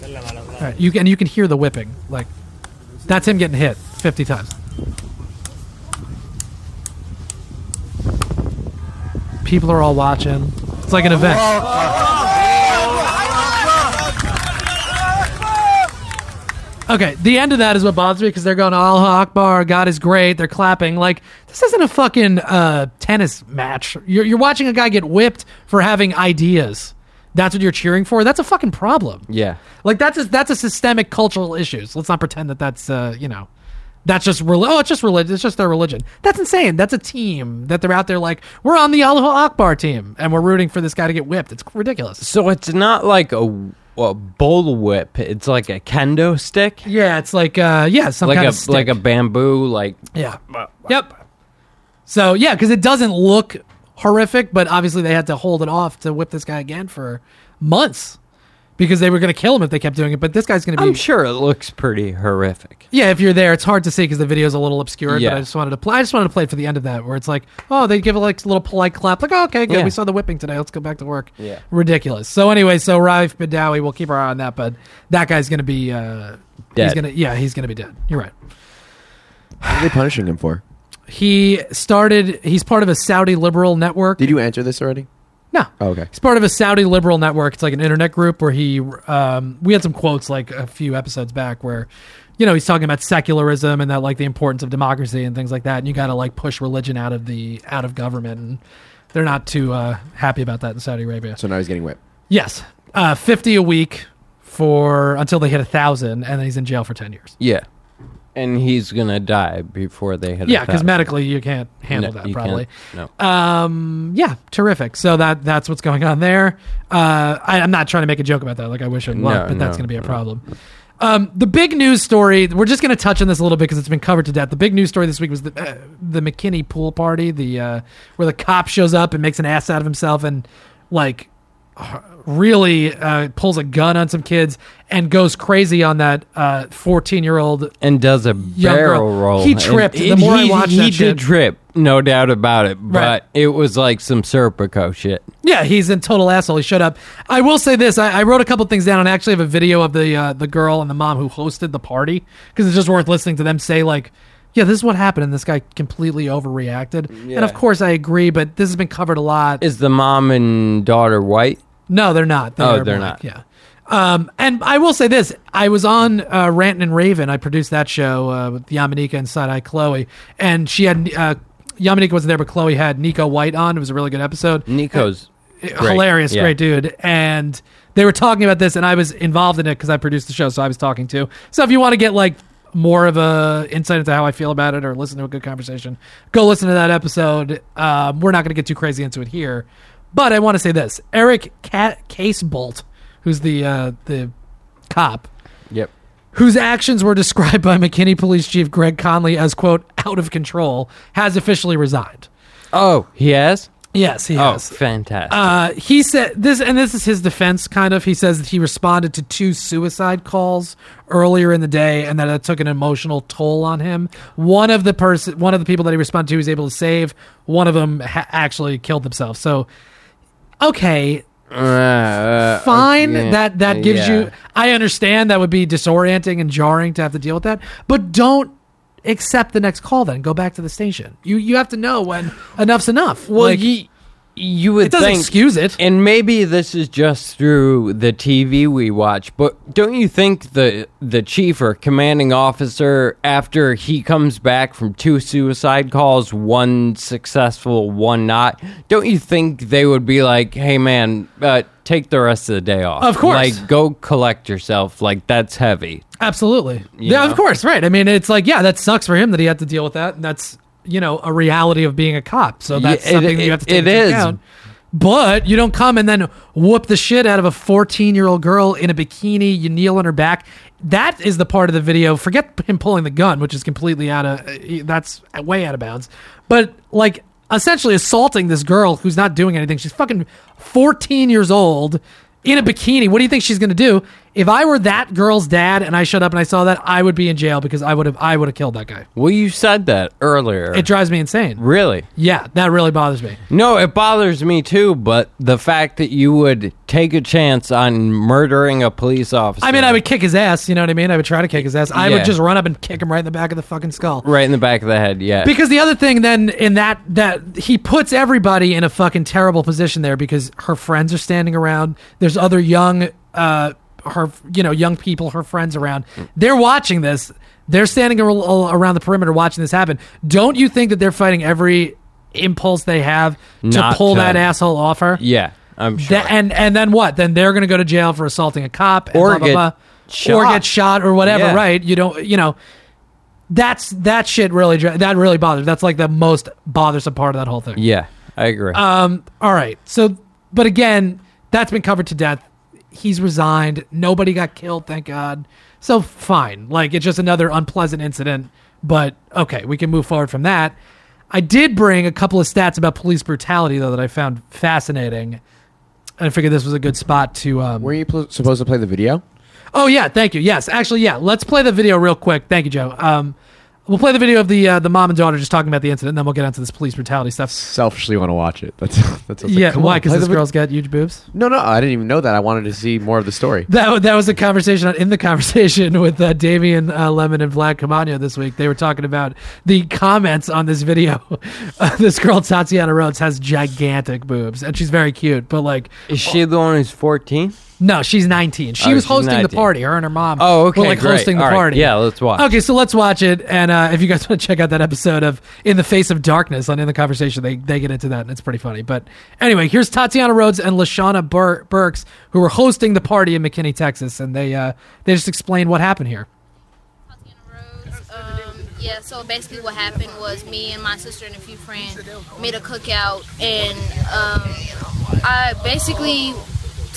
All right, you can you can hear the whipping. Like that's him getting hit 50 times. People are all watching. It's like an event. Okay, the end of that is what bothers me because they're going Allah Akbar, God is great. They're clapping like this isn't a fucking uh, tennis match. You're you're watching a guy get whipped for having ideas. That's what you're cheering for. That's a fucking problem.
Yeah.
Like that's a, that's a systemic cultural issues. Let's not pretend that that's uh, you know, that's just rel- oh it's just religion. It's just their religion. That's insane. That's a team that they're out there like we're on the Allah Akbar team and we're rooting for this guy to get whipped. It's ridiculous.
So it's not like a, a bull whip. It's like a kendo stick.
Yeah, it's like uh yeah some
like
kind
a
of stick.
like a bamboo like
yeah. Yep. So yeah, because it doesn't look horrific, but obviously they had to hold it off to whip this guy again for months because they were going to kill him if they kept doing it. But this guy's going to be
I'm sure it looks pretty horrific.
Yeah, if you're there, it's hard to see because the video's a little obscured.
Yeah.
But I just wanted to play. I just wanted to play it for the end of that, where it's like, oh, they give a like a little polite clap, like, oh, okay, good,
Yeah.
we saw the whipping today. Let's go back to work.
Yeah.
ridiculous. So anyway, so Raif Badawi, we'll keep our eye on that, but that guy's gonna be uh, He's
Dead.
gonna, yeah, he's gonna be dead. You're right.
What are they punishing him for?
He started. He's part of a Saudi liberal network.
Did you answer this already?
No.
Oh, okay.
He's part of a Saudi liberal network. It's like an internet group where he, um, we had some quotes like a few episodes back where, you know, he's talking about secularism and that like the importance of democracy and things like that. And you got to like push religion out of the out of government. And they're not too uh, happy about that in Saudi Arabia.
So now he's getting whipped.
Yes, uh, fifty a week for until they hit a thousand, and then he's in jail for ten years.
Yeah. And he's gonna die before they hit.
Yeah, because medically you can't handle
No,
that probably.
No.
Um, yeah, terrific. So that that's what's going on there. Uh, I, I'm not trying to make a joke about that. Like I wish it was,
No,
but that's going to be a problem. Um, the big news story. We're just going to touch on this a little bit because it's been covered to death. The big news story this week was the uh, the McKinney pool party. The uh, where the cop shows up and makes an ass out of himself and like really uh, pulls a gun on some kids and goes crazy on that 14 year old
and does a barrel
girl.
roll.
He
And
tripped. The
it-
more I
he,
watched
he did
shit-
trip, no doubt about it. But
Right.
it was like some Serpico shit.
Yeah, he's a total asshole. He showed up. I will say this: I, I wrote a couple things down, and I actually have a video of the uh, the girl and the mom who hosted the party because it's just worth listening to them say like, "Yeah, this is what happened," and this guy completely overreacted. And of course, I agree, but this has been covered a lot.
Is the mom and daughter white?
No, they're not.
Oh, they're
black,
not.
Yeah. Um, and I will say this: I was on uh, Rantin and Raven. I produced that show uh, with Yamaneika and Side Eye Chloe, and she had uh, Yamaneika wasn't there, but Chloe had Nico White on. It was a really good episode.
Nico's great.
hilarious,
Yeah.
great dude. And they were talking about this, and I was involved in it because I produced the show, so I was talking to. So if you want to get like more of a insight into how I feel about it, or listen to a good conversation, go listen to that episode. Um, we're not going to get too crazy into it here, but I want to say this: Eric Ca- Casebolt, who's the uh, the cop.
Yep.
whose actions were described by McKinney Police Chief Greg Conley as quote out of control, has officially resigned.
Oh, he has.
Yes, he has.
Oh, fantastic.
Uh, he said this, and this is his defense. Kind of, he says that he responded to two suicide calls earlier in the day, and that it took an emotional toll on him. One of the person, one of the people that he responded to, he was able to save. One of them ha- actually killed themselves. So, okay,
Uh,
fine.
okay.
That that gives
Yeah.
you. I understand that would be disorienting and jarring to have to deal with that, but don't accept the next call. Then go back to the station. You you have to know when enough's enough.
Well,
Like,
ye- you would
it doesn't
think,
excuse it.
and maybe this is just through the TV we watch, but don't you think the the chief or commanding officer, after he comes back from two suicide calls, one successful, one not, don't you think they would be like, "Hey, man, uh, take the rest of the day off.
Of course.
like go collect yourself. Like that's heavy."
Absolutely.
You
yeah,
know?
of course, right. I mean, it's like, yeah, that sucks for him that he had to deal with that. And that's, you know, a reality of being a cop. So that's
Yeah, it-
something that you have to take
it
into
is.
account. But you don't come and then whoop the shit out of a 14 year old girl in a bikini. You kneel on her back. That is the part of the video. Forget him pulling the gun, which is completely out of, eh, eh, that's way out of bounds. But like, essentially assaulting this girl who's not doing anything. She's fucking 14 years old in a bikini. What do you think she's going to do? If I were that girl's dad and I showed up and I saw that, I would be in jail because I would have I would have killed that guy.
Well, you said that earlier.
It drives me insane.
really?
Yeah, that really bothers me.
No, it bothers me too, but the fact that you would take a chance on murdering a police officer.
I mean, I would kick his ass. You know what I mean? I would try to kick his ass. I
Yeah.
would just run up and kick him right in the back of the fucking skull.
right in the back of the head, yeah.
Because the other thing then in that that he puts everybody in a fucking terrible position there because her friends are standing around. There's other young uh her you know young people her friends around. They're watching this. They're standing around the perimeter watching this happen. Don't you think that they're fighting every impulse they have to
Not
pull
to-
that asshole off her?
yeah, I'm sure.
And and then what? Then they're going to go to jail for assaulting a cop, and
Or
blah, blah,
get
blah.
shot.
or get shot, or whatever.
Yeah.
Right? You don't. You know. That's that shit really dri- that really bothers. That's like the most bothersome part of that whole thing.
yeah, I agree.
Um. All right. So, but again, that's been covered to death. He's resigned. Nobody got killed, thank God. So fine. Like it's just another unpleasant incident. But okay, we can move forward from that. I did bring a couple of stats about police brutality though that I found fascinating. And I figured this was a good spot to. Um,
Were you pl- supposed to play the video?
Oh yeah, thank you. Yes, actually, yeah. Let's play the video real quick. Thank you, Joe. Um, we'll play the video of the uh, the mom and daughter just talking about the incident, and then we'll get onto this police brutality stuff.
Selfishly want to watch it. That's that's what's
yeah,
like,
why? Because
play
this
the vid-
girl's got huge boobs.
No, no, I didn't even know that. I wanted to see more of the story.
That that was a conversation in the conversation with uh, Damien uh, Lemon and Vlad Caamano this week. They were talking about the comments on this video. Uh, this girl Tatiana Rhodes has gigantic boobs, and she's very cute. But like,
Is she the one who's 14?
No, she's 19. She
Oh,
was
she's
hosting the
19.
party. Her and her mom.
Oh, okay,
Were like
great.
hosting the
All right,
party.
yeah, let's watch.
Okay, so let's watch it. And uh, if you guys want to check out that episode of In the Face of Darkness on In the Conversation, they, they get into that, and it's pretty funny. But anyway, here's Tatiana Rhodes and Lashana Bur- Burks, who were hosting the party in McKinney, Texas, and they uh, they just explained what happened here.
Tatiana Rose. Um, yeah, so basically what happened was me and my sister and a few friends made a cookout, and um, I basically,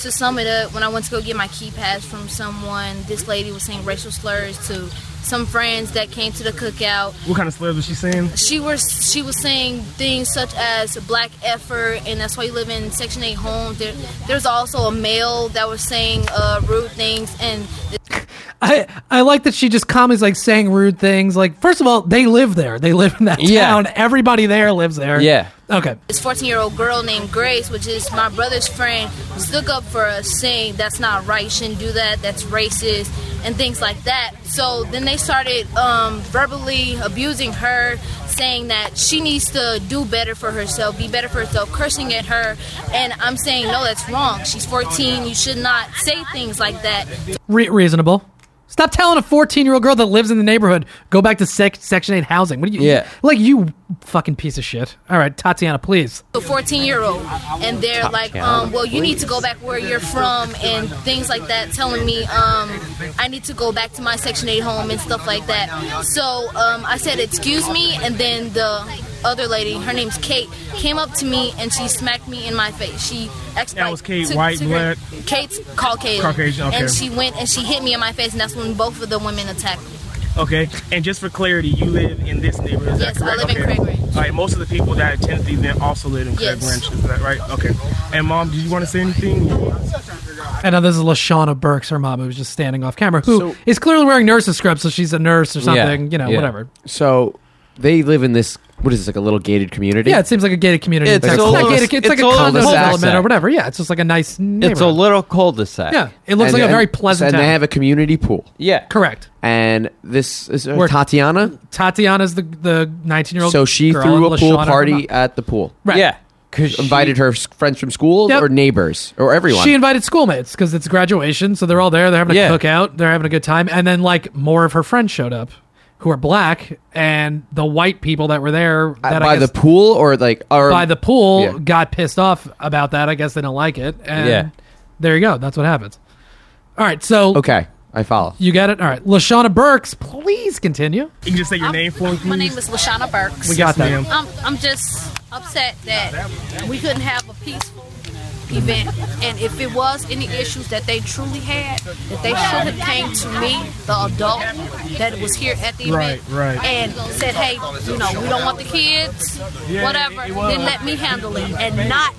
to sum it up, when I went to go get my key pass from someone, this lady was saying racial slurs to some friends that came to the cookout.
What kind of slurs was she saying?
She was she was saying things such as black effort, and that's why you live in Section 8 homes. There, there's also a male that was saying uh, rude things, and
I I like that she just calmly is like saying rude things. Like, first of all, they live there. They live in that
Yeah.
town. Everybody there lives there.
Yeah.
Okay.
this 14 year old girl named Grace, which is my brother's friend, stuck up for us saying that's not right, you shouldn't do that, that's racist, and things like that. So then they started um, verbally abusing her, saying that she needs to do better for herself, be better for herself, cursing at her. And I'm saying, no, that's wrong. She's 14, you should not say things like that.
Re- reasonable. Stop telling a 14 year old girl that lives in the neighborhood go back to sec- Section 8 housing. What do you?
Yeah.
Like you fucking piece of shit. All right, Tatiana, please.
a 14 year old and they're like um, well you need to go back where you're from and things like that telling me um, i need to go back to my section 8 home and stuff like that so um, i said excuse me and then the other lady, her name's Kate, came up to me and she smacked me in my face. She ex-
That was Kate,
took-
white,
took her-
black?
Kate's Caucasian.
Caucasian, okay.
And she went and she hit me in my face, and that's when both of the women attacked me.
Okay, and just for clarity, you live in this neighborhood. Is
Yes,
that
I
correct?
live in
okay.
Craig Ranch.
All right, most of the people that attend the event also live in Craig
Yes.
Ranch. Is that right? Okay. And mom, did you want to say anything?
And now this is Lashana Burks, her mom, who's just standing off camera, who is
So-
clearly wearing nurse's scrubs, so she's a nurse or
Yeah,
something, you know,
yeah.
whatever.
So they live in this. What is this? Like a little gated community?
Yeah, it seems like a gated community.
It's
It's,
a
not
little-
gated, it's, like
it's
a
a little
condo
cul-de-sac.
development or whatever. Yeah, it's just like a nice neighborhood.
It's a little cul-de-sac.
Yeah, it looks
And-
like a very pleasant
And
town.
they have a community pool.
Yeah.
Correct.
And this is uh,
We're-
Tatiana.
Tatiana's the the 19 year old.
So she
girl,
threw
and
a pool
Lashana,
party
mom.
at the pool.
Right.
Yeah. Cause she-
Invited her s- friends from school
Yep.
or neighbors or everyone.
She invited schoolmates because it's graduation, so they're all there. They're having a
Yeah.
cookout. They're having a good time, and then like more of her friends showed up, who are black, and the white people that were there
Uh,
that
by
I guess,
the pool or like or
by the pool
Yeah.
got pissed off about that. I guess they don't like it, and
Yeah.
there you go. That's what happens. All right, so
Okay, I follow.
you get it. All right, Lashana Burks, please continue.
You can just say your
I'm-
name for me.
My name is Lashana Burks.
We got that.
I'm, I'm just upset that we couldn't have a peaceful event. And if it was any issues that they truly had, that they should have came to me, the adult that was here at the event,
Right, right.
and said, hey, you know, we don't want the kids, whatever. Then let me handle it and not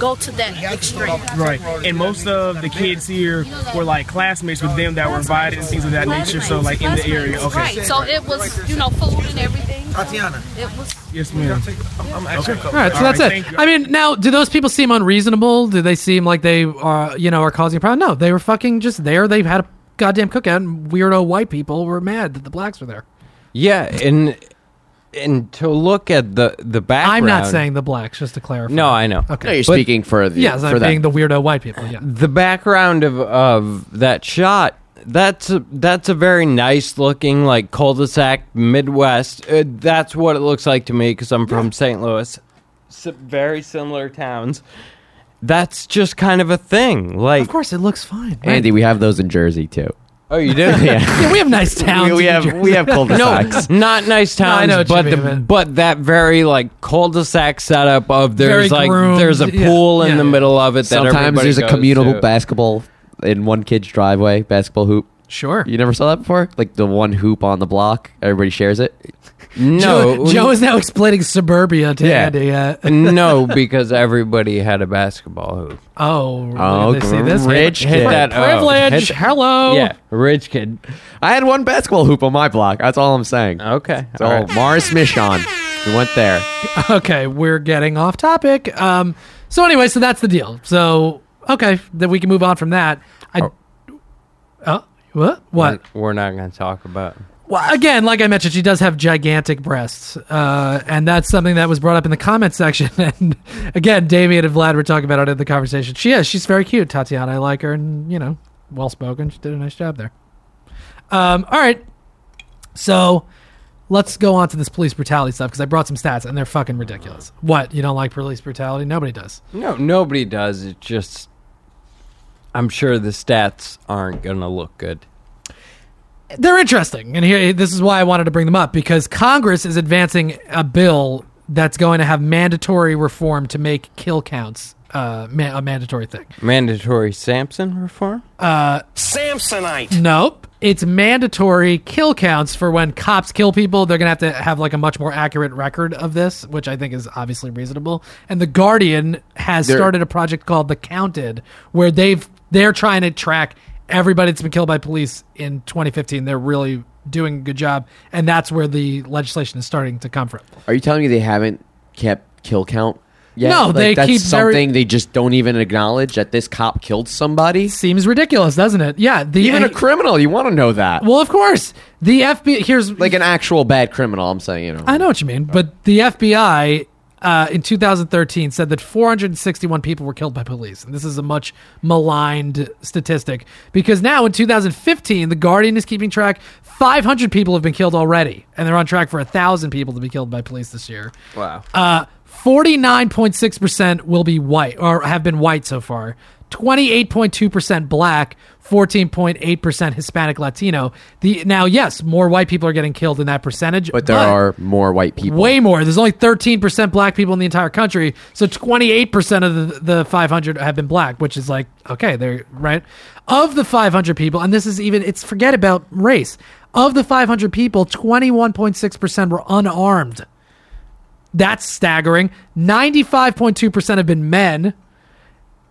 go to that extreme.
Right, and most of the kids here were like classmates with them that were invited and things of that nature. So like in the area. Okay.
Right. So it was, you know, food and everything.
Tatiana.
It was.
Yes, ma'am.
I'm actually
All right, so
All
that's
right,
it. I mean, now, do those people seem unreasonable? Do they seem like they are, you know, are causing a problem? No, they were fucking just there. They had a goddamn cookout, and weirdo white people were mad that the blacks were there.
Yeah, and and to look at the the background.
I'm not saying the blacks, just to clarify.
No, I know.
Okay.
No, you're
But-
speaking for the
Yes,
for
I'm
them.
being the weirdo white people. Yeah.
the background of of that shot that's a, that's a very nice looking like cul-de-sac midwest uh, that's what it looks like to me because i'm from st louis S- very similar towns that's just kind of a thing like
Of course, it looks fine. right?
Andy, we have those in Jersey too.
Oh you do
yeah.
Yeah, we have nice towns.
we, we have we have
Jersey.
cul-de-sacs.
no not nice
No, I
towns
know
but
mean,
the,
man.
but that very like cul-de-sac setup of
Very
there's like
groomed,
there's a
yeah,
pool in
yeah,
the middle of it that
Sometimes there's a
goes
communal
to.
basketball in one kid's driveway, basketball hoop.
Sure.
You never saw that before? Like the one hoop on the block, everybody shares it.
No
Joe, Joe is now explaining suburbia to
Yeah.
Andy. Uh,
no, because everybody had a basketball hoop.
oh,
Oh,
they see this?
rich
Hit
kid.
that oh,
privilege.
hit-
Hello.
Yeah, rich kid.
I had one basketball hoop on my block. That's all I'm saying.
Okay.
So
all right.
Mars Michon, we went there.
Okay, we're getting off topic. Um, so anyway, so that's the deal. So okay, then we can move on from that. I,
Oh.
oh, what? What?
We're, we're not going to talk about.
Well, again, like I mentioned, she does have gigantic breasts, uh, and that's something that was brought up in the comment section. And again, Damien and Vlad were talking about it in the conversation. She is. She's very cute, Tatiana. I like her, and you know, well spoken. She did a nice job there. Um, all right, so let's go on to this police brutality stuff because I brought some stats, and they're fucking ridiculous. What? You don't like police brutality? Nobody does.
No, nobody does. It just. I'm sure the stats aren't going to look good.
They're interesting, and here this is why I wanted to bring them up because Congress is advancing a bill that's going to have mandatory reform to make kill counts uh, ma- a mandatory thing.
Mandatory Sampson reform?
Samsonite.
Nope, it's mandatory kill counts for when cops kill people. They're gonna have to have like a much more accurate record of this, which I think is obviously reasonable. And the Guardian has
They're-
started a project called The Counted, where they've they're trying to track everybody that's been killed by police in 2015. They're really doing a good job, and that's where the legislation is starting to come from.
Are you telling me they haven't kept kill count yet?
No,
Like,
they
that's
keep very-
something they just don't even acknowledge that this cop killed somebody.
Seems ridiculous, doesn't it? Yeah, the
Even a criminal, you want to know that.
well, of course, the FBI. Here's
like an actual bad criminal. I'm saying, you know.
I know what you mean, but the FBI uh, in 2013 said that 461 people were killed by police, and this is a much maligned statistic because now in 2015, the Guardian is keeping track. 500 people have been killed already, and they're on track for a thousand people to be killed by police this year.
Wow.
Uh, 49.6% will be white or have been white so far. 28.2% black, 14.8% Hispanic Latino. The now yes, more white people are getting killed in that percentage,
But there are more white people.
way more. There's only 13% black people in the entire country. So 28% of the, the 500 have been black, which is like, okay, they're right. Of the 500 people, and this is even, it's forget about race. Of the 500 people, 21.6% were unarmed. That's staggering. 95.2% have been men.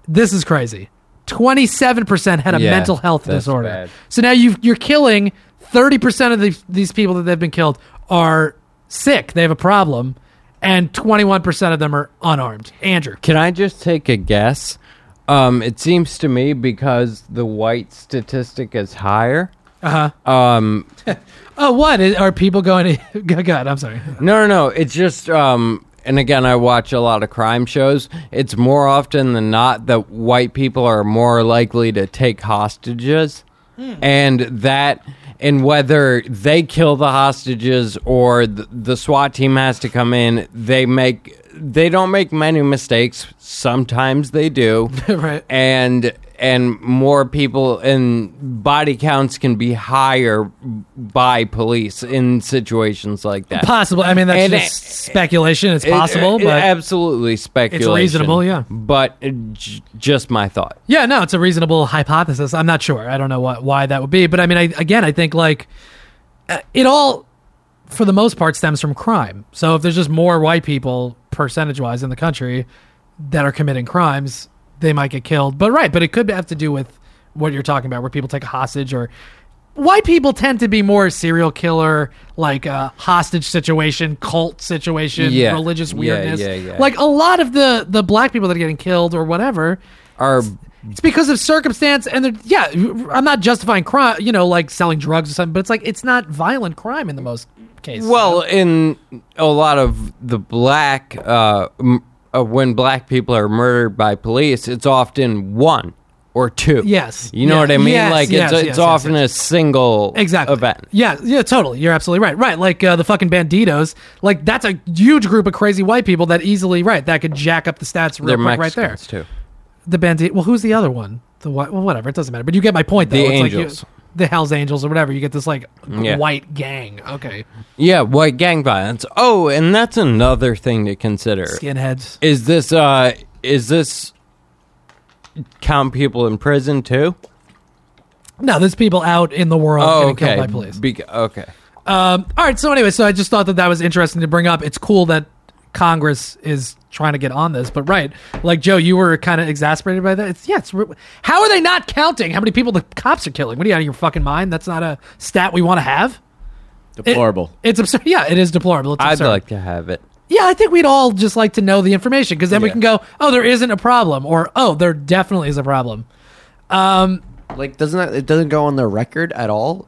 This is crazy. 27% had a
Yeah,
mental health
that's
disorder.
bad.
So now you you're killing 30% of these these people that they've been killed are sick. They have a problem and 21% of them are unarmed. Andrew.
Can I just take a guess? Um, it seems to me because the white statistic is higher.
Uh-huh.
Um,
Oh, what? Are people going to God, I'm sorry.
no, no, no. It's just, um, and again, I watch a lot of crime shows. It's more often than not that white people are more likely to take hostages, hmm. and that, and whether they kill the hostages or the, the SWAT team has to come in, they make. They don't make many mistakes. Sometimes they do.
right.
and and more people and body counts can be higher by police in situations like that.
Possible. I mean, that's
And
just
it-
speculation. It's possible,
it-
but
absolutely speculation.
It's reasonable, yeah.
But j- just my thought.
Yeah, no, it's a reasonable hypothesis. I'm not sure. I don't know what why that would be, but I mean, I, again, I think like uh, it all, for the most part, stems from crime. So if there's just more white people percentage wise in the country that are committing crimes, they might get killed. But right, but it could have to do with what you're talking about, where people take a hostage or. White people tend to be more serial killer, like a hostage situation, cult situation,
Yeah.
religious weirdness.
yeah, yeah.
Like a lot of the the black people that are getting killed or whatever,
Are
it's because of circumstance, and yeah, I'm not justifying crime, you know, like selling drugs or something, but it's like it's not violent crime in the most cases.
well in a lot of the black uh, m- uh, when black people are murdered by police, it's often one or two.
Yes.
you know what I mean.
Yes,
like it's
yes,
it's often a single
exactly
event.
Yeah, yeah, totally. You're absolutely right. Right, like uh, the fucking Bandidos, like that's a huge group of crazy white people that easily right that could jack up the stats real
They're
quick right there.
Mexicans too.
The bandit. Well, who's the other one? The white. Well, whatever. It doesn't matter. But you get my point, though.
The
It's like you-
Angels.
The Hell's Angels or whatever. You get this like
Yeah.
white gang. Okay,
Yeah, white gang violence. Oh, and that's another thing to consider.
skinheads.
Is this uh is this count people in prison too?
No, there's people out in the world
Oh,
getting
okay.
killed by police.
Bec- okay.
Um, all right. So anyway, so I just thought that that was interesting to bring up. It's cool that Congress is trying to get on this, but right, like Joe, you were kind of exasperated by that. It's yeah. It's, how are they not counting how many people the cops are killing? What are you out of your fucking mind? That's not a stat we want to have. It-
Deplorable.
it's absurd. Yeah, it is deplorable. It's
I'd
absurd.
like to have it.
Yeah, I think we'd all just like to know the information because then we can go, oh, there isn't a problem, or oh, there definitely is a problem. Um,
Like, doesn't that it doesn't go on the record at all?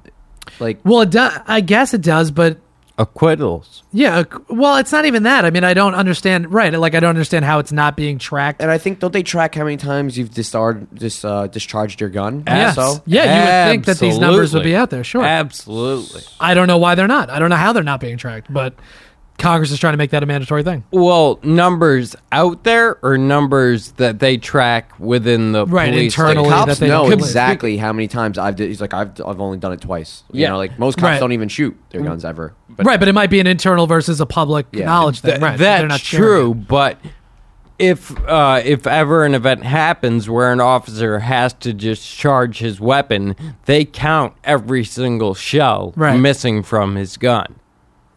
Like,
well, it does. I guess it does, but
Acquittals.
Yeah, well, it's not even that. I mean, I don't understand. Right, like I don't understand how it's not being tracked.
and I think don't they track how many times you've discard, dis, uh, discharged your gun?
Yes.
Also,
Yeah, you would think that these numbers would be out there. Sure.
Absolutely.
I don't know why they're not. I don't know how they're not being tracked, but Congress is trying to make that a mandatory thing.
Well, numbers out there or numbers that they track within the
Right,
police
internally.
station?
that they
know
don't-
exactly how many times I've did. He's like, I've I've only done it twice. You
Yeah.
know, like most cops
Right.
don't even shoot their guns ever. But
right, but it might be an internal versus a public
Yeah.
knowledge thing.
Th-
right, they're not
that's
sharing
true, but if uh, if ever an event happens where an officer has to discharge his weapon, they count every single shell
Right.
missing from his gun,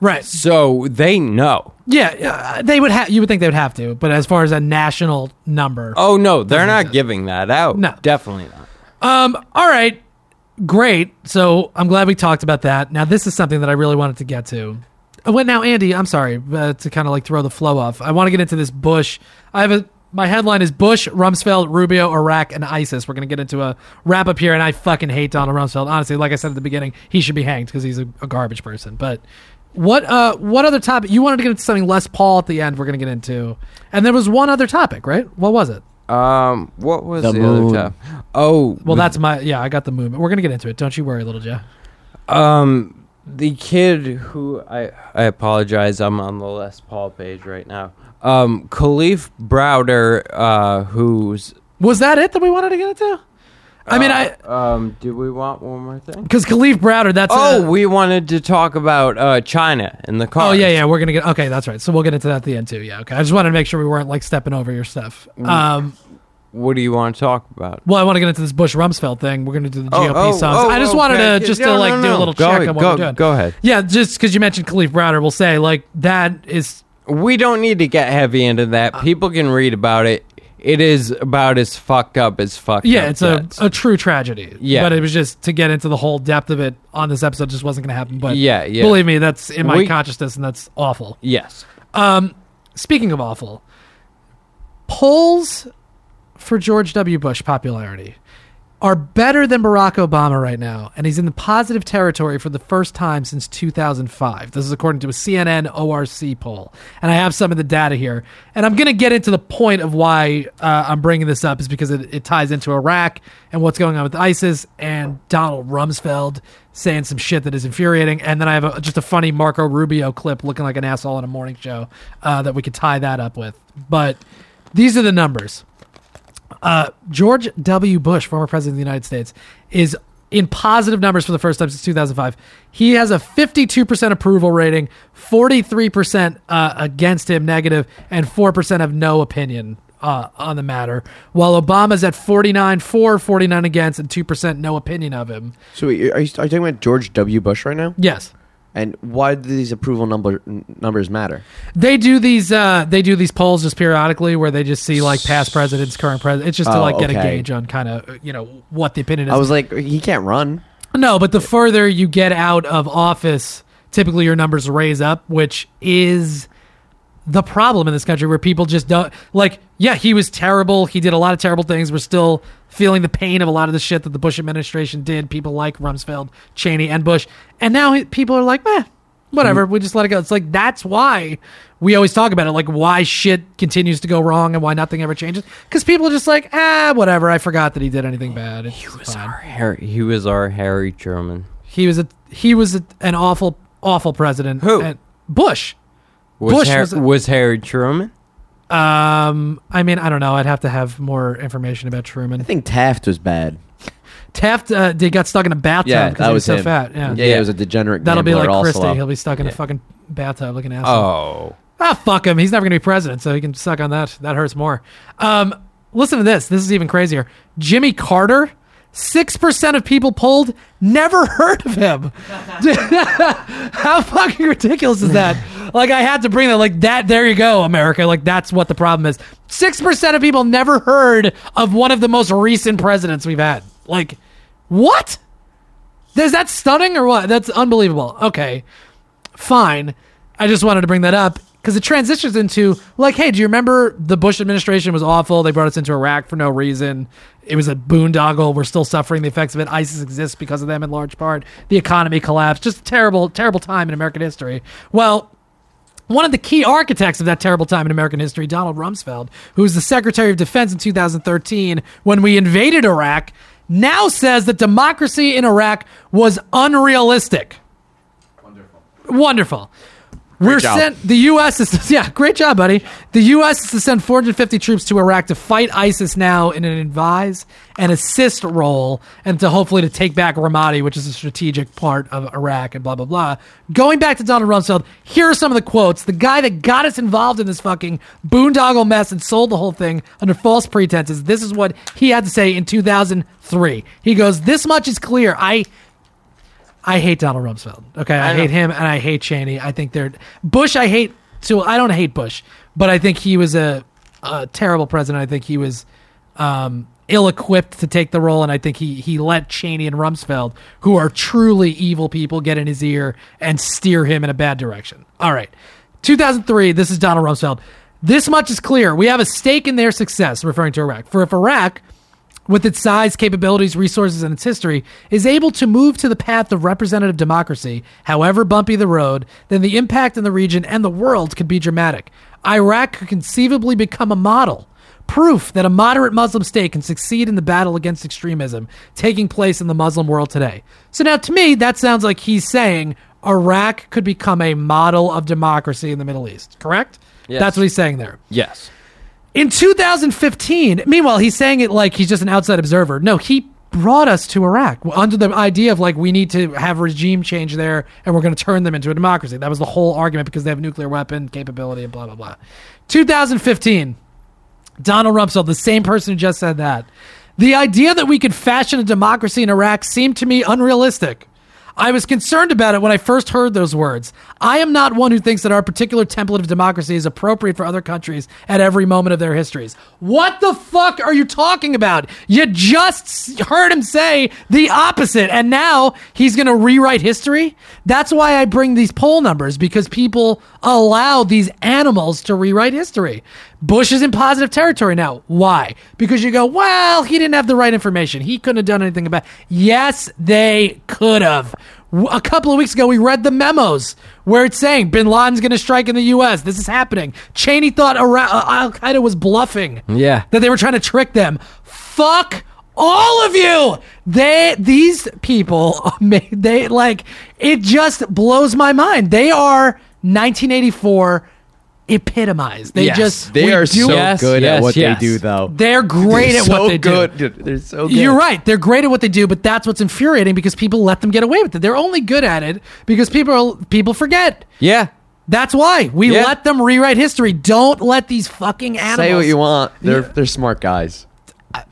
Right.
so they know.
Yeah, uh, they would have. You would think they would have to, but as far as a national number,
Oh no, they're
exist.
giving that out.
No.
definitely not.
Um, all right. Great. So I'm glad we talked about that. Now this is something that I really wanted to get to. Uh, Well, now Andy, I'm sorry uh, to kind of like throw the flow off. I want to get into this Bush. I have a my headline is Bush, Rumsfeld, Rubio, Iraq, and ISIS. We're gonna get into a wrap up here, and I fucking hate Donald Rumsfeld. Honestly, like I said at the beginning, he should be hanged because he's a, a garbage person. But what uh what other topic you wanted to get into something less Paul at the end? We're gonna get into, and there was one other topic, right? What was it?
Um, what was the,
The moon.
other time? Oh,
Well, that's my yeah. I got the movement. We're gonna get into it. Don't you worry, little Joe.
Um, the kid who I I apologize, I'm on the Les Paul page right now. Um, Kalief Browder, uh, who's
Was that it that we wanted to get into? I mean, I
Um, do we want one more thing?
because Kalief Browder. That's
Oh,
a-
we wanted to talk about uh, China and the car.
Oh yeah, yeah. We're gonna get okay. That's right. So we'll get into that at the end too. Yeah. Okay. I just wanted to make sure we weren't like stepping over your stuff.
Mm.
Um.
What do you want to talk about?
Well, I want to get into this Bush Rumsfeld thing. We're gonna do the
Oh,
GOP
oh,
songs.
oh,
I just wanted
okay.
to just
No,
to like
no,
do a little
Go
check
ahead,
on what
go-
we're doing.
go ahead.
Yeah, just because you mentioned Kalief Browder, we'll say like that is
We don't need to get heavy into
Uh,
that. People can read about it. It is about as fucked up as fucked
yeah,
up
it's a,
gets.
a true tragedy.
Yeah.
but it was just to get into the whole depth of it on this episode just wasn't gonna happen. But
Yeah, yeah.
believe me, that's in my
We-
consciousness, and that's awful.
yes.
Um, Speaking of awful, polls for George W. Bush popularity are better than Barack Obama right now, and he's in the positive territory for the first time since 2005. This is according to a CNN ORC poll, and I have some of the data here. And I'm going to get into the point of why uh, I'm bringing this up is because it, it ties into Iraq and what's going on with ISIS and Donald Rumsfeld saying some shit that is infuriating. And then I have a, just a funny Marco Rubio clip looking like an asshole on a morning show uh, that we could tie that up with. But these are the numbers. Uh, George W. Bush, former president of the United States, is in positive numbers for the first time since 2005. He has a 52% approval rating, 43% uh, against him negative, and 4% have no opinion uh, on the matter. While Obama's at 49 for, 49 against, and 2% no opinion of him.
So are you, are you talking about George W. Bush right now?
Yes.
And why do these approval number n- numbers matter?
They do these. Uh, they do these polls just periodically, where they just see like past presidents, current president. It's just to
Oh,
like get a
okay.
gauge on kind of you know what the opinion is.
I was like, he can't run.
No, but the further you get out of office, typically your numbers raise up, which is the problem in this country where people just don't like yeah he was terrible he did a lot of terrible things we're still feeling the pain of a lot of the shit that the bush administration did people like rumsfeld cheney and bush and now people are like meh whatever we just let it go it's like that's why we always talk about it like why shit continues to go wrong and why nothing ever changes because people are just like ah whatever i forgot that he did anything bad he was fine.
Harry, he was our Harry Truman.
He was a he was a, an awful awful president.
Who?
And Bush.
Was,
Bush
Har-
was a-
was Harry Truman?
Um, I mean, I don't know. I'd have to have more information about Truman.
I think Taft was bad.
Taft, uh, they got stuck in a bathtub
Yeah,
because
that
he
was
was so
him.
fat. Yeah,
Yeah, he was a degenerate.
that'll be
gambler
like
also.
Christie. He'll be stuck in a fucking bathtub like an asshole.
Oh.
Ah, fuck him. He's never gonna be president, so he can suck on that. That hurts more. Um, listen to this. This is even crazier. Jimmy Carter. Six percent of people polled never heard of him. How fucking ridiculous is that? Like I had to bring that. Like that. There you go, America. Like that's what the problem is. Six percent of people never heard of one of the most recent presidents we've had. Like, what? Is that stunning or what? That's unbelievable. Okay, fine. I just wanted to bring that up because it transitions into like, hey, do you remember the Bush administration was awful? They brought us into Iraq for no reason. It was a boondoggle. We're still suffering the effects of it. ISIS exists because of them in large part. The economy collapsed. Just a terrible, terrible time in American history. Well, one of the key architects of that terrible time in American history, Donald Rumsfeld, who was the Secretary of Defense in 2013 when we invaded Iraq, now says that democracy in Iraq was unrealistic. Wonderful. Wonderful. We're
job.
sent the U.S. is yeah, great job, buddy. The U.S. is to send 450 troops to Iraq to fight ISIS now in an advise and assist role, and to hopefully to take back Ramadi, which is a strategic part of Iraq, and blah blah blah. Going back to Donald Rumsfeld, here are some of the quotes. The guy that got us involved in this fucking boondoggle mess and sold the whole thing under false pretenses. This is what he had to say in 2003. He goes, "This much is clear. I." I hate Donald Rumsfeld. Okay, I,
I
hate him and I hate Cheney. I think they're Bush. I hate. So I don't hate Bush, but I think he was a, a terrible president. I think he was um, ill-equipped to take the role, and I think he he let Cheney and Rumsfeld, who are truly evil people, get in his ear and steer him in a bad direction. All right, 2003. This is Donald Rumsfeld. This much is clear. We have a stake in their success, referring to Iraq. For if Iraq with its size, capabilities, resources, and its history, is able to move to the path of representative democracy, however bumpy the road, then the impact in the region and the world could be dramatic. Iraq could conceivably become a model. Proof that a moderate Muslim state can succeed in the battle against extremism taking place in the Muslim world today. So now, to me, that sounds like he's saying Iraq could become a model of democracy in the Middle East, correct?
Yes.
That's what he's saying there.
Yes.
In 2015, meanwhile, he's saying it like he's just an outside observer. No, he brought us to Iraq under the idea of like we need to have regime change there and we're going to turn them into a democracy. That was the whole argument because they have nuclear weapon capability and blah blah blah. 2015, Donald Rumsfeld, the same person who just said that. The idea that we could fashion a democracy in Iraq seemed to me unrealistic. I was concerned about it when I first heard those words. I am not one who thinks that our particular template of democracy is appropriate for other countries at every moment of their histories. What the fuck are you talking about? You just heard him say the opposite, and now he's going to rewrite history? That's why I bring these poll numbers, because people allow these animals to rewrite history. Bush is in positive territory now. Why? Because you go, well, he didn't have the right information. He couldn't have done anything about it. Yes, they could have. A couple of weeks ago, we read the memos where it's saying Bin Laden's going to strike in the U.S. This is happening. Cheney thought uh, Al Qaeda was bluffing.
Yeah.
That they were trying to trick them. Fuck all of you. They, these people, they like, it just blows my mind. They are 1984 epitomized. They
Yes.
just,
They are so
Yes,
good
yes,
at what they do, though.
They're great
They're
at
so
what they
good.
do.
They're so good.
You're right. They're great at what they do, but that's what's infuriating because people let them get away with it. They're only good at it because people people forget.
Yeah.
That's why we
Yeah.
let them rewrite history. Don't let these fucking animals.
Say what you want. They're
Yeah.
they're smart guys.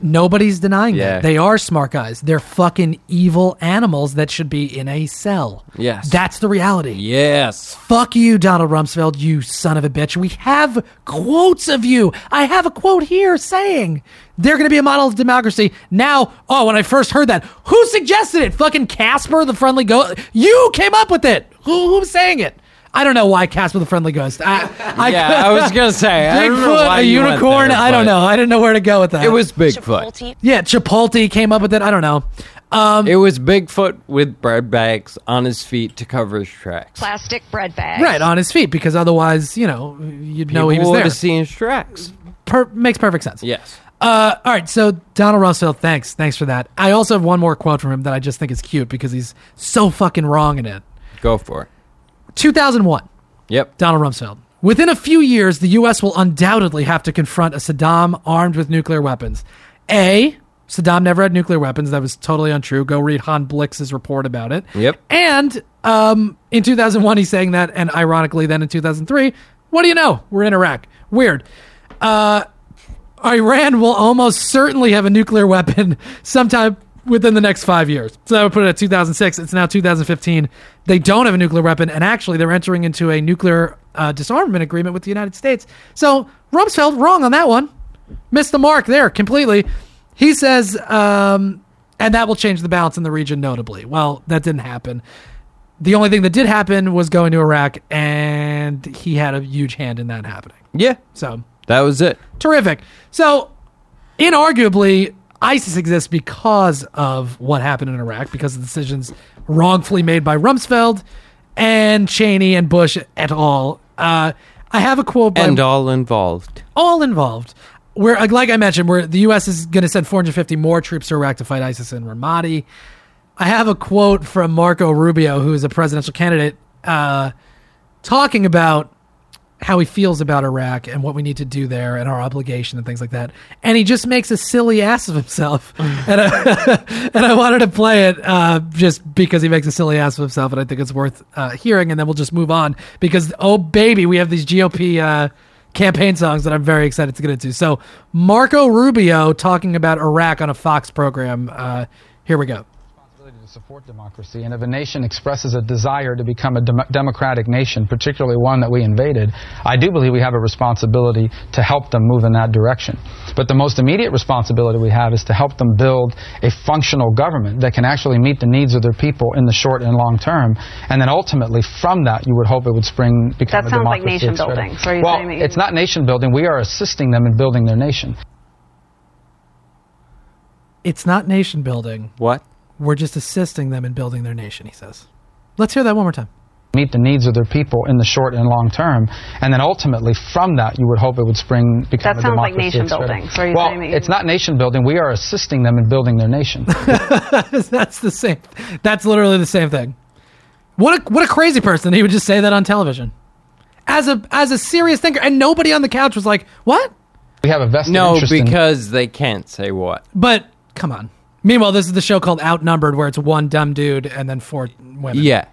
Nobody's denying
Yeah.
that. They are smart guys. They're fucking evil animals that should be in a cell.
Yes.
That's the reality.
Yes.
Fuck you, Donald Rumsfeld, you son of a bitch. We have quotes of you. I have a quote here saying they're going to be a model of democracy. Now, oh, when I first heard that, who suggested it? Fucking Casper, the friendly ghost. You came up with it. Who, who's saying it? I don't know why Casper the friendly ghost. I, I,
Yeah, I was gonna say, I don't know
Bigfoot, a unicorn.
there,
I don't know. I didn't know where to go with that.
It was Bigfoot.
yeah, Chipotle came up with it. I don't know. Um,
It was Bigfoot with bread bags on his feet to cover his tracks.
Plastic bread bags.
right on his feet because otherwise, you know, you'd know he was
People
there.
have seen his tracks.
Per- makes perfect sense.
Yes.
Uh, all right, so Donald Rumsfeld, thanks, thanks for that. I also have one more quote from him that I just think is cute because he's so fucking wrong in it.
Go for it.
2001,
Yep.
Donald Rumsfeld. Within a few years, the U.S. will undoubtedly have to confront a Saddam armed with nuclear weapons. A. Saddam never had nuclear weapons. That was totally untrue. Go read Hans Blix's report about it.
Yep.
And um, in 2001, he's saying that, and ironically, then in 2003, what do you know? We're in Iraq. Weird. Uh, Iran will almost certainly have a nuclear weapon sometime within the next five years. So I would put it at 2006. It's now 2015. They don't have a nuclear weapon, and actually, they're entering into a nuclear uh, disarmament agreement with the United States. So Rumsfeld wrong on that one. Missed the mark there completely. He says, um, and that will change the balance in the region notably. Well, that didn't happen. The only thing that did happen was going to Iraq, and he had a huge hand in that happening.
Yeah.
So
That was it.
terrific. So, inarguably, ISIS exists because of what happened in Iraq, because of decisions wrongfully made by Rumsfeld and Cheney and Bush et al. Uh, I have a quote by
And all involved.
all involved. Where, like- like I mentioned, where the U.S. is going to send 450 more troops to Iraq to fight ISIS in Ramadi. I have a quote from Marco Rubio, who is a presidential candidate, uh, talking about how he feels about Iraq and what we need to do there and our obligation and things like that. And he just makes a silly ass of himself. and, I, and I wanted to play it uh, just because he makes a silly ass of himself, and I think it's worth uh, hearing. And then we'll just move on because, oh, baby, we have these GOP. Uh, campaign songs that I'm very excited to get into. So, Marco Rubio talking about Iraq on a Fox program. Uh, here we go.
To support democracy, and if a nation expresses a desire to become a dem- democratic nation, particularly one that we invaded, I do believe we have a responsibility to help them move in that direction. But the most immediate responsibility we have is to help them build a functional government that can actually meet the needs of their people in the short and long term. And then ultimately, from that, you would hope it would spring become
That
a
sounds like nation
et
building. So
well,
you-
it's not nation building. We are assisting them in building their nation.
It's not nation building.
What?
We're just assisting them in building their nation, he says. Let's hear that one more time.
meet the needs of their people in the short and long term, and then ultimately from that you would hope it would spring become
That
a
sounds like nation
et
building. So are you
well,
saying that
it's not nation building. We are assisting them in building their nation.
That's the same. That's literally the same thing. What a what a crazy person. He would just say that on television. As a as a serious thinker and nobody on the couch was like, "What?
we have a vested
No,
interest in
because they can't say what.
But come on. Meanwhile, this is the show called Outnumbered, where it's one dumb dude and then four women.
Yeah.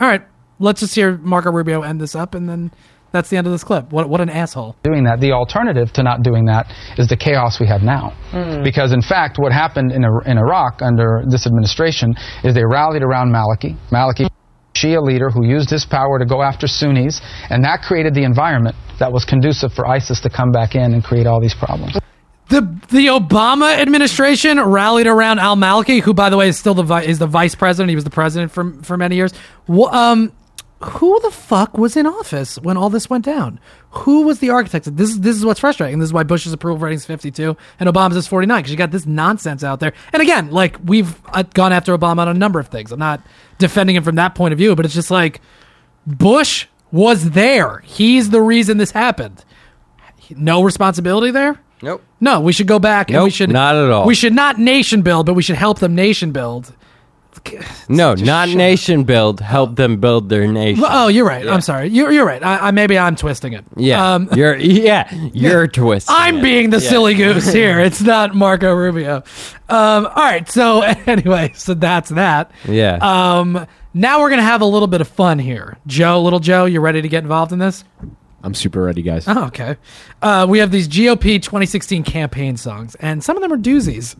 All right. Let's just hear Marco Rubio end this up, and then that's the end of this clip. What what an asshole.
doing that. The alternative to not doing that is the chaos we have now. Hmm. Because in fact, what happened in, in Iraq under this administration is they rallied around Maliki. Maliki, Shia leader who used his power to go after Sunnis, and that created the environment that was conducive for ISIS to come back in and create all these problems.
The the Obama administration rallied around Al Maliki, who, by the way, is still the vi- is the vice president. He was the president for for many years. Wh- um, who the fuck was in office when all this went down? Who was the architect? This is this is what's frustrating. This is why Bush's approval rating is fifty two and Obama's is forty nine because you got this nonsense out there. And again, like we've uh, gone after Obama on a number of things. I'm not defending him from that point of view, but it's just like Bush was there. He's the reason this happened. No responsibility there.
Nope.
No, we should go back and we
Nope,
should
not at all.
We should not nation build, but we should help them nation build.
No, not nation build. Help them build their nation.
Well, oh, you're right. I'm sorry. You're, you're right. I, I maybe I'm twisting it.
yeah,
Um,
you're yeah, you're twisting.
I'm
it.
being the silly goose here. It's not Marco Rubio. Um, all right. So anyway, so that's that.
Yeah.
Um, now we're gonna have a little bit of fun here. Joe, little Joe, you ready to get involved in this?
I'm super ready, guys.
Oh, okay. Uh, we have these GOP 2016 campaign songs, and some of them are doozies.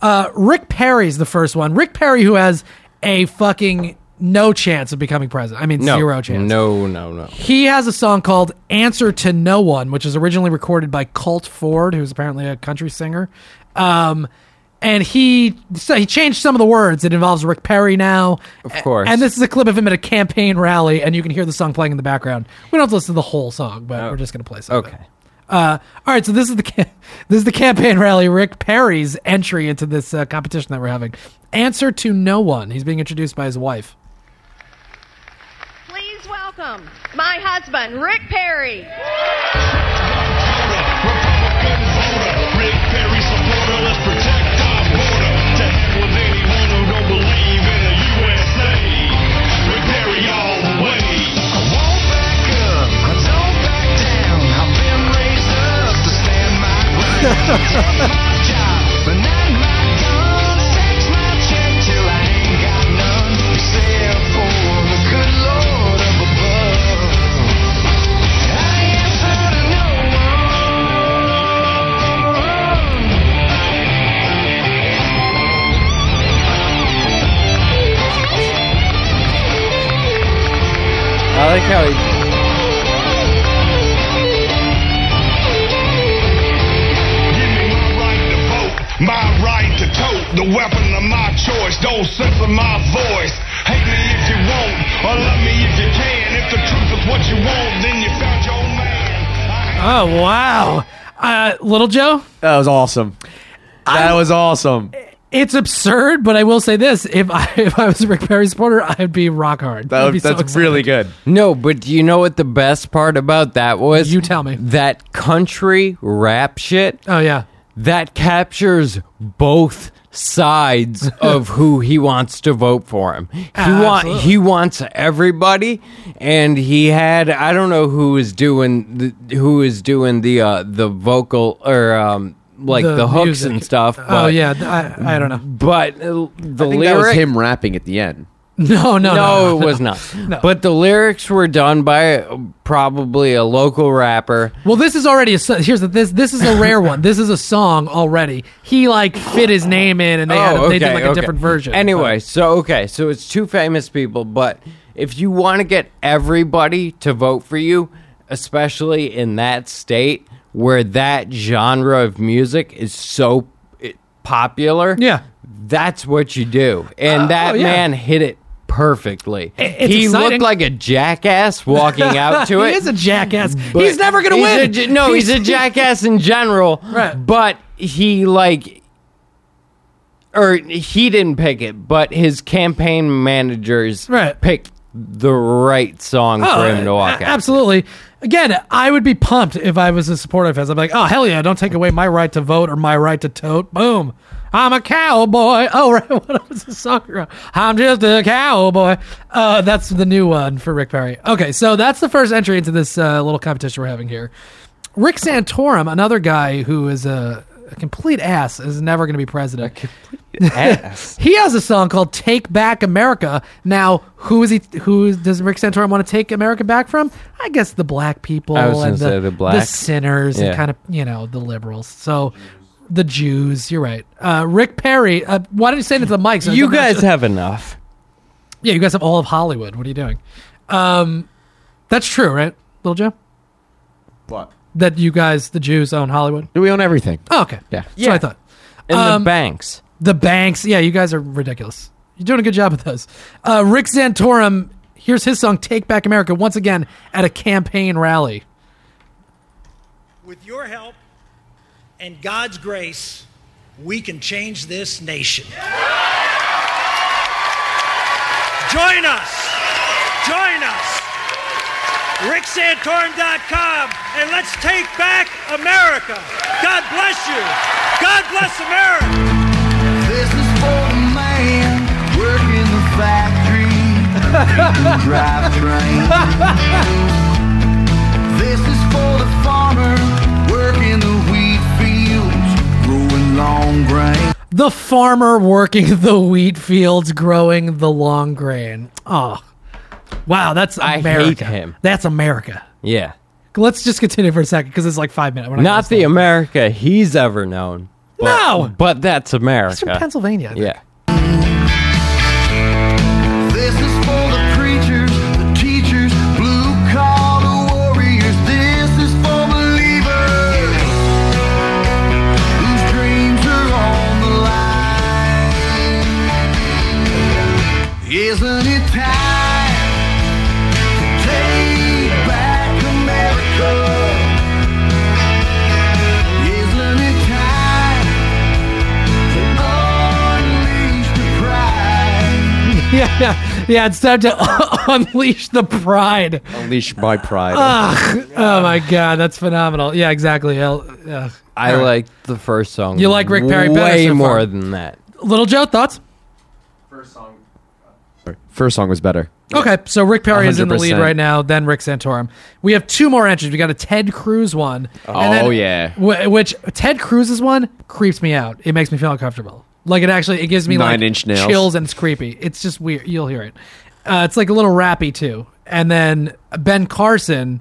Uh, Rick Perry's the first one. Rick Perry, who has a fucking no chance of becoming president. I mean,
no,
zero chance.
No, no, no.
He has a song called Answer to No One, which was originally recorded by Colt Ford, who's apparently a country singer. Um, and he so he changed some of the words. It involves Rick Perry now.
Of course.
And this is a clip of him at a campaign rally, and you can hear the song playing in the background. We don't have to listen to the whole song, but we're just going to play some.
Okay.
Uh, all right, so this is the ca- this is the campaign rally. Rick Perry's entry into this uh, competition that we're having. Answer to no one. He's being introduced by his wife.
Please welcome my husband, Rick Perry.
I like how he.
The weapon of my choice. Don't censor my voice. Hate me if you want, or love me if you can. If the truth is what you want, then you found your man.
Oh wow, uh, little Joe.
That was awesome. That was awesome.
It's absurd, but I will say this: if I if I was a Rick Perry supporter, I'd be rock hard.
That
I'd be
was,
so
that's really good.
No, but do you know what the best part about that was?
You tell me.
That country rap shit
Oh yeah,
that captures both sides of who he wants to vote for him. He want he wants everybody, and he had I don't know who is doing the who is doing the uh, the vocal or um, like the, hooks
music.
and stuff.
oh yeah, I, I don't know.
but uh, the
I think that was him rapping at the end.
No, no, no,
no, it was not. But the lyrics were done by probably a local rapper.
Well, this is already a so- here's the this this is a rare one. This is a song already. He like fit his name in, and they had
Oh,
they did
okay,
like a
okay.
different version.
Anyway, so okay, so it's two famous people, but if you want to get everybody to vote for you, especially in that state where that genre of music is so eh, popular,
Yeah.
that's what you do. And
Uh,
that
oh, yeah.
man hit it perfectly.
it's
he
exciting.
looked like a jackass walking out to it.
he is a jackass. He's never gonna win.
a no, he's, a jackass in general.
Right.
But he like or he didn't pick it, but his campaign managers
Right.
picked the right song
Oh,
for him to walk
a-
out.
Absolutely. Again, I would be pumped if I was a supporter of his. I'm like, oh hell yeah! Don't take away my right to vote or my right to tote. Boom. I'm a cowboy. Oh right, what was the song? I'm just a cowboy. Uh, that's the new one for Rick Perry. Okay, so that's the first entry into this uh, little competition we're having here. Rick Santorum, another guy who is a, a complete ass, is never going to be president.
ass.
he has a song called "Take Back America." Now, who is he? Who does Rick Santorum want to take America back from? I guess the black people
I was gonna
and the,
say the blacks.
sinners and kind of you know the liberals. So. The Jews, you're right. Uh, Rick Perry, uh, why don't you say it into the mic? so it
You guys have enough.
yeah, you guys have all of Hollywood. What are you doing? Um, that's true, right, Little Joe?
What?
That you guys, the Jews, own Hollywood.
We own everything.
Oh, okay.
Yeah.
That's what I thought.
And
Um,
the banks.
The banks. Yeah, you guys are ridiculous. You're doing a good job with those. Uh, Rick Santorum. Here's his song "Take Back America" once again at a campaign rally.
With your help and God's grace, we can change this nation. Join us. Join us. RickSantorum.com and let's take back America. God bless you. God bless America.
This is for the man working the factory, drive train. long grain.
The farmer working the wheat fields, growing the long grain. Oh, wow, that's
I
America.
hate him.
That's America.
Yeah.
Let's just continue for a second because it's like five minutes. We're not
Not the America he's ever known. But,
No!
But that's America.
He's from Pennsylvania. I think.
Yeah.
Yeah, yeah, yeah. It's time to unleash the pride.
Unleash my pride.
Ugh. oh my god, that's phenomenal. Yeah, exactly. Hell, ugh.
I
All right.
like the first song.
You like Rick Perry better
way
so far?
more than that.
Little Joe thoughts.
First song First song was better.
Okay, so Rick Perry is in the lead
100%.
right now. Then Rick Santorum. We have two more entries. We got a Ted Cruz one. and then-
Oh, yeah.
wh- which Ted Cruz's one creeps me out. It makes me feel uncomfortable. Like it actually, it gives me like
Inch Nails.
chills and it's creepy. It's just weird. You'll hear it. Uh, it's like a little rappy too. And then Ben Carson,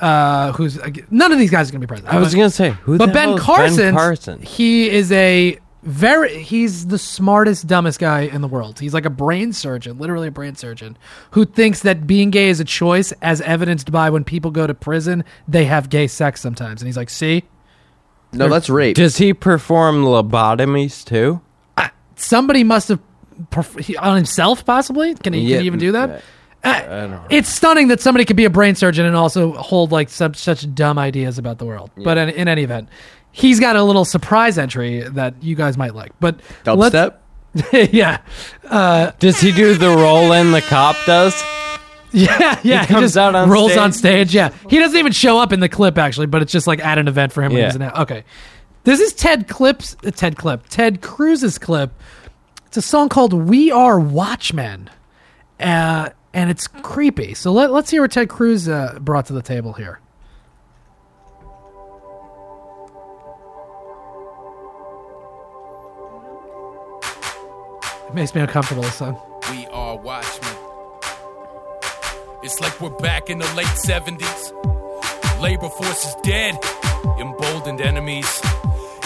uh, who's none of these guys are gonna be president.
I was gonna say, who
but
the
Ben
hell is Ben
Carson,
Carson?
he is a very he's the smartest dumbest guy in the world he's like a brain surgeon literally a brain surgeon who thinks that being gay is a choice as evidenced by when people go to prison they have gay sex sometimes and he's like see
No, that's rape.
Does he perform lobotomies too?
somebody must have perf- on himself possibly can he,
Yeah,
can he even do that
I don't know.
it's stunning that somebody could be a brain surgeon and also hold like such such dumb ideas about the world. But in, in any event, he's got a little surprise entry that you guys might like. But let's-
Dubstep?
yeah, uh,
Does he do the roll in the cop does?
yeah, yeah. He,
comes
just
out on
rolls
stage?
on stage. Yeah, he doesn't even show up in the clip actually, but it's just like at an event for him. When
Yeah.
he's in it. Okay, this is Ted Clips. Uh, Ted Clip. Ted Cruz's clip. It's a song called "We Are Watchmen," uh, and it's creepy. So let, let's hear what Ted Cruz uh, brought to the table here. It makes me uncomfortable. This song.
We are watchmen. It's like we're back in the late 70s. Labor force is dead, emboldened enemies.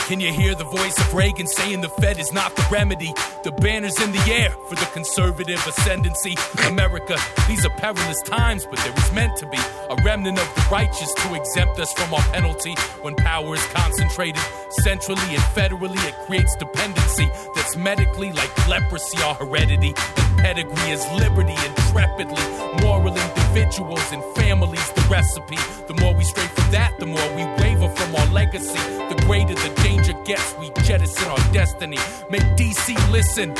Can you hear the voice of Reagan saying the Fed is not the remedy? The banner's in the air for the conservative ascendancy. America, these are perilous times, but there was meant to be a remnant of the righteous to exempt us from our penalty. When power is concentrated centrally and federally, it creates dependency that's medically like leprosy, our heredity. And pedigree is liberty intrepidly. Moral individuals and families, the recipe. The more we stray from that, the more we waver from our legacy. The greater the danger gets, we jettison our destiny. Make DC listen.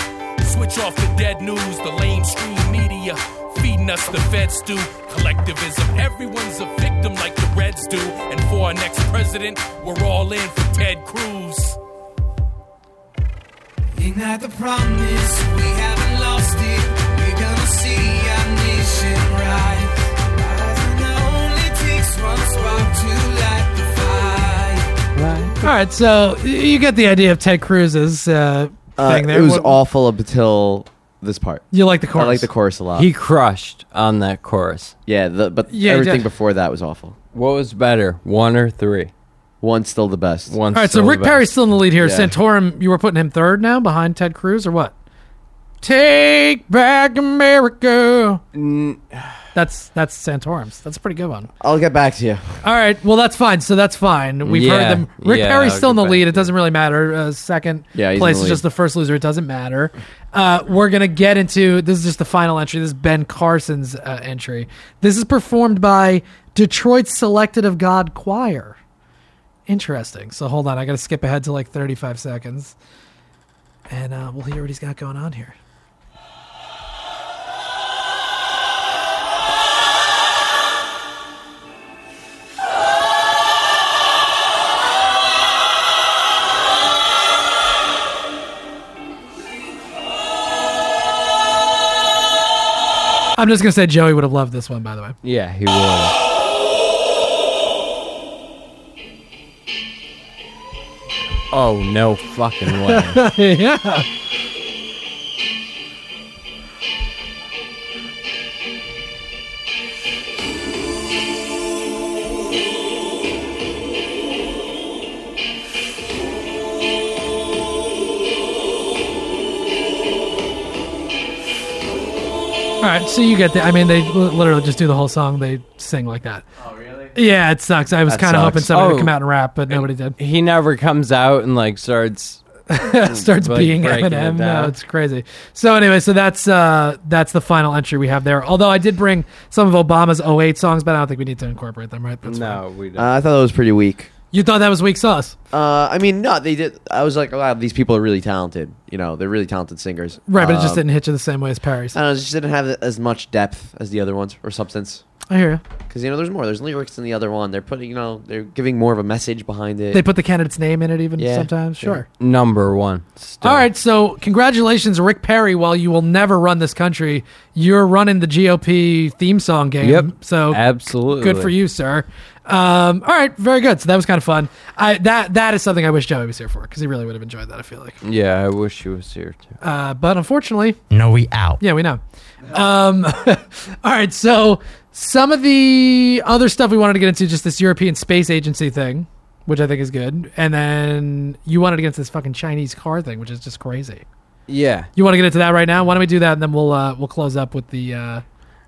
Switch off the dead news, the lamestream media. Feeding us the feds do. Collectivism, everyone's a victim like the Reds do. And for our next president, we're all in for Ted Cruz.
Ignite the promise, we haven't lost it. We're gonna see our nation rise. And it only takes one spark to light
right, so you get the idea of Ted Cruz's uh,
Uh,
thing there.
it was
What-
awful up until this part.
You like the chorus?
I like the chorus a lot.
He crushed on that chorus.
yeah, the, but
Yeah, he
everything
did.
before that was awful.
What was better, one or three?
One's still the best.
One.
All right, so Rick Perry's still in the lead here.
Yeah.
Santorum, you were putting him third now behind Ted Cruz, or what? Take back America. That's that's Santorum's. That's a pretty good one.
I'll get back to you.
All right, well that's fine. So that's fine. We've
Yeah,
heard them. Rick
yeah,
Perry's still in
get
the
back
lead.
to
It doesn't really matter. Uh, second
Yeah, he's in
place
the
is
lead.
just the first loser. It doesn't matter. Uh, we're gonna get into this is just the final entry. This is Ben Carson's uh, entry. This is performed by Detroit's Selected of God Choir. Interesting. So hold on, I got to skip ahead to like 35 seconds, and uh, we'll hear what he's got going on here. I'm just gonna say Joey would have loved this one, by the way.
Yeah, he would. Oh no fucking way!
yeah. Right, so you get the. I mean, they literally just do the whole song. They sing like that. Oh, really? Yeah, it sucks. I was
That
kind of hoping somebody
Oh.
would come out and rap, but nobody did.
He never comes out and like starts.
starts
like,
being
breaking it
Eminem. No,
down.
it's crazy. So anyway, so that's uh that's the final entry we have there. Although I did bring some of Obama's 08 songs, but I don't think we need to incorporate them, right? That's
no,
fine.
we don't.
Uh, I thought that was pretty weak.
You thought that was weak sauce,
Uh, I mean, no, they did. I was like, wow, these people are really talented. You know, they're really talented singers.
right? But it just
Um,
didn't hit you the same way as Perry's.
I don't know, it just didn't have as much depth as the other ones or substance.
I hear you.
Because you know, there's more. There's lyrics in the other one. They're putting, you know, they're giving more of a message behind it.
They put the candidate's name in it, even
Yeah.
sometimes.
Yeah.
Sure.
Number one. still.
All right, so congratulations, Rick Perry. While you will never run this country, you're running the GOP theme song game.
Yep.
So
Absolutely.
good for you, sir. Um, all right, very good. So that was kind of fun. I that that is something I wish Joey was here for because he really would have enjoyed that. I feel like.
Yeah, I wish he was here too.
Uh, but unfortunately,
No, we out.
yeah, we know. Um, all right, so some of the other stuff we wanted to get into, just this European Space Agency thing, which I think is good, and then you wanted to get into this fucking Chinese car thing, which is just crazy.
Yeah.
You want to get into that right now? Why don't we do that, and then we'll uh, we'll close up with the uh,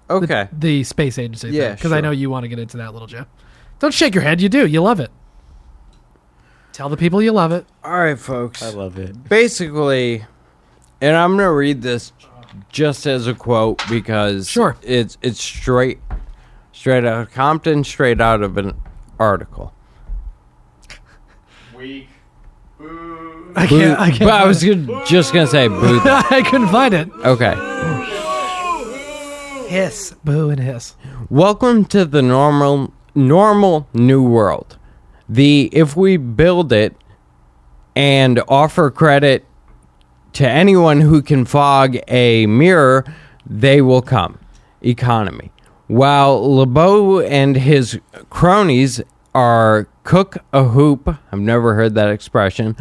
Okay.
the, space agency.
Yeah,
because I know you want to get into that, little Joe. Don't shake your head. You do. You love it. Tell the people you love it.
All right, folks.
I love it.
Basically, and I'm gonna read this just as a quote because
Sure.
it's it's straight straight out of Compton, straight out of an article.
I can't. I can't.
But I was gonna, just gonna say boo.
I couldn't find it.
Okay.
Hiss, boo, and hiss.
Welcome to the normal normal new world. The if we build it and offer credit to anyone who can fog a mirror, they will come. Economy. While LeBeau and his cronies are cook a hoop, I've never heard that expression,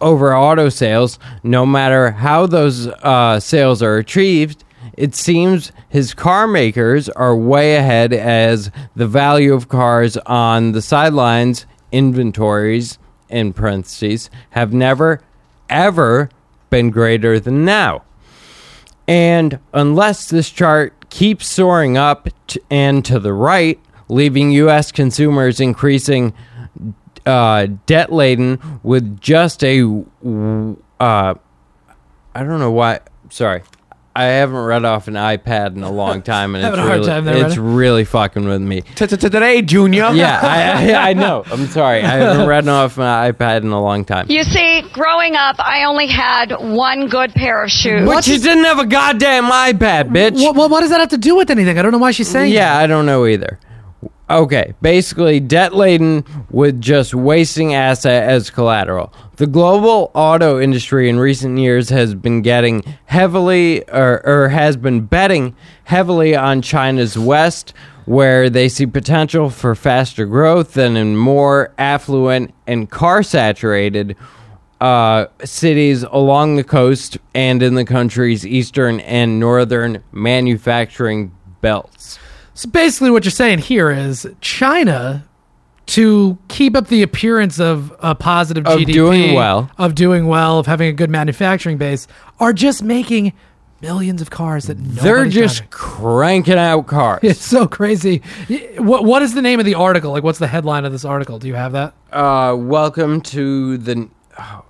over auto sales, no matter how those uh, sales are achieved, it seems his car makers are way ahead as the value of cars on the sidelines, inventories, in parentheses, have never, ever been greater than now. And unless this chart keeps soaring up and to the right, leaving U.S. consumers increasing uh, debt laden with just a, uh, I don't know why. Sorry, I haven't read off an iPad in a long time, and it's
Having a hard
really,
time there,
it's really fucking with me.
Today, Junior.
Yeah, I, I, I know. I'm sorry. I haven't read off an iPad in a long time.
You see, growing up, I only had one good pair of shoes.
But you didn't have a goddamn iPad, bitch.
What, what, what does that have to do with anything? I don't know why she's saying.
Yeah,
that.
I don't know either. Okay, basically debt laden with just wasting asset as collateral. The global auto industry in recent years has been getting heavily or, or has been betting heavily on China's West where they see potential for faster growth than in more affluent and car saturated uh, cities along the coast and in the country's eastern and northern manufacturing belts.
So basically, what you're saying here is China, to keep up the appearance of a positive
Of
GDP,
doing well.
of doing well, of having a good manufacturing base, are just making millions of cars that
They're
nobody's
just cranking out cars.
It's so crazy. Y- What what is the name of the article? Like, what's the headline of this article? Do you have that?
Uh, welcome to the. oh,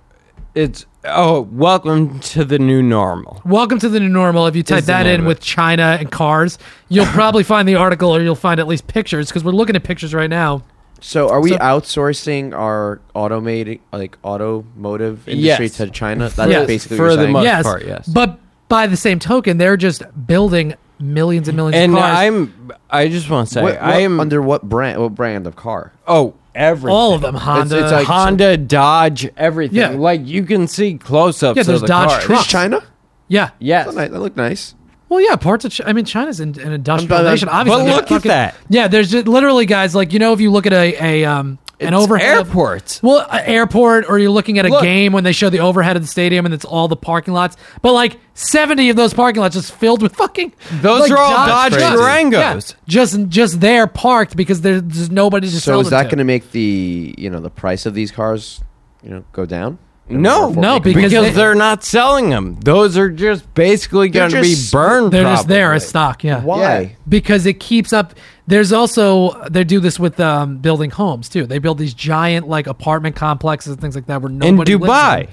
it's oh, welcome to the new normal.
Welcome to the new normal. If you type
Is the
that
name
in
of
with China and cars, you'll probably find the article, or you'll find at least pictures because we're looking at pictures right now.
So are we
So-
outsourcing our automating like automotive industry
Yes.
to China? That's
Yes.
basically
For
what you're
the
saying.
most
yes,
part, yes.
But by the same token, they're just building millions and millions
And
of cars.
And I'm. I just want to say
What- what-
I am
under what brand? What brand of car?
Oh, everything.
all of them. Honda.
it's like-
Honda, Dodge, everything.
Yeah.
Like you can see close-ups.
Yeah, there's
of the
Dodge
cars.
trucks.
This is China?
yeah.
Yes.
Nice. That look nice.
Well, yeah, parts of. Ch- I mean, China's an, an industrial
I'm-
nation.
but
Obviously,
look
They're
at that.
Yeah, there's just literally guys like you know if you look at a a um an
It's
overhead of- well, an airport, or you're looking at a
Look.
game when they show the overhead of the stadium and it's all the parking lots. But like 70 of those parking lots just filled with fucking.
Those
like,
are all Dodge
trucks.
Durangos.
Yeah, just just there parked because there's just nobody to sell.
So
is
that going to make the you know the price of these cars you know go down?
No,
No,
because,
because they-
they're not selling them. Those are just basically going to be burned.
They're just there as stock. Yeah.
Why?
because it keeps up. There's also they do this with um, building homes too. They build these giant like apartment complexes and things like that where
In
nobody lives
Dubai,
in.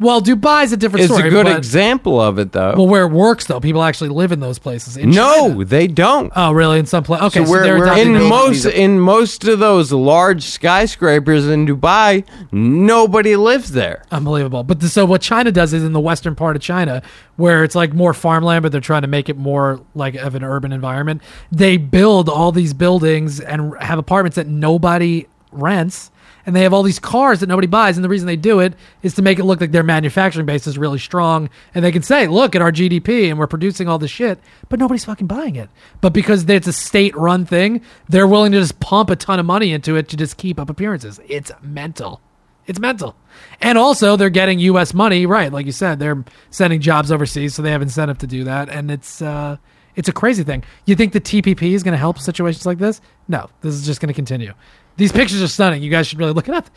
Well, Dubai's a different story.
it's
story.
a good
but-
example of it, though.
Well, where it works though, people actually live in those places. In
no,
China-
they don't.
Oh, really? In some place? Okay,
So where-
they're adopting
in
those-
most in most of those large skyscrapers in Dubai, nobody lives there.
Unbelievable. But the, so what China does is in the western part of China, where it's like more farmland, but they're trying to make it more like of an urban environment. They build all these buildings and have apartments that nobody rents. And they have all these cars that nobody buys. And the reason they do it is to make it look like their manufacturing base is really strong. And they can say, look at our GDP and we're producing all this shit, but nobody's fucking buying it. But because it's a state run thing, they're willing to just pump a ton of money into it to just keep up appearances. It's mental. It's mental. And also, they're getting U.S. money, right? Like you said, they're sending jobs overseas, so they have incentive to do that. And it's uh, it's a crazy thing. You think the TPP is going to help situations like this? No, this is just going to continue. These pictures are stunning. You guys should really look it up.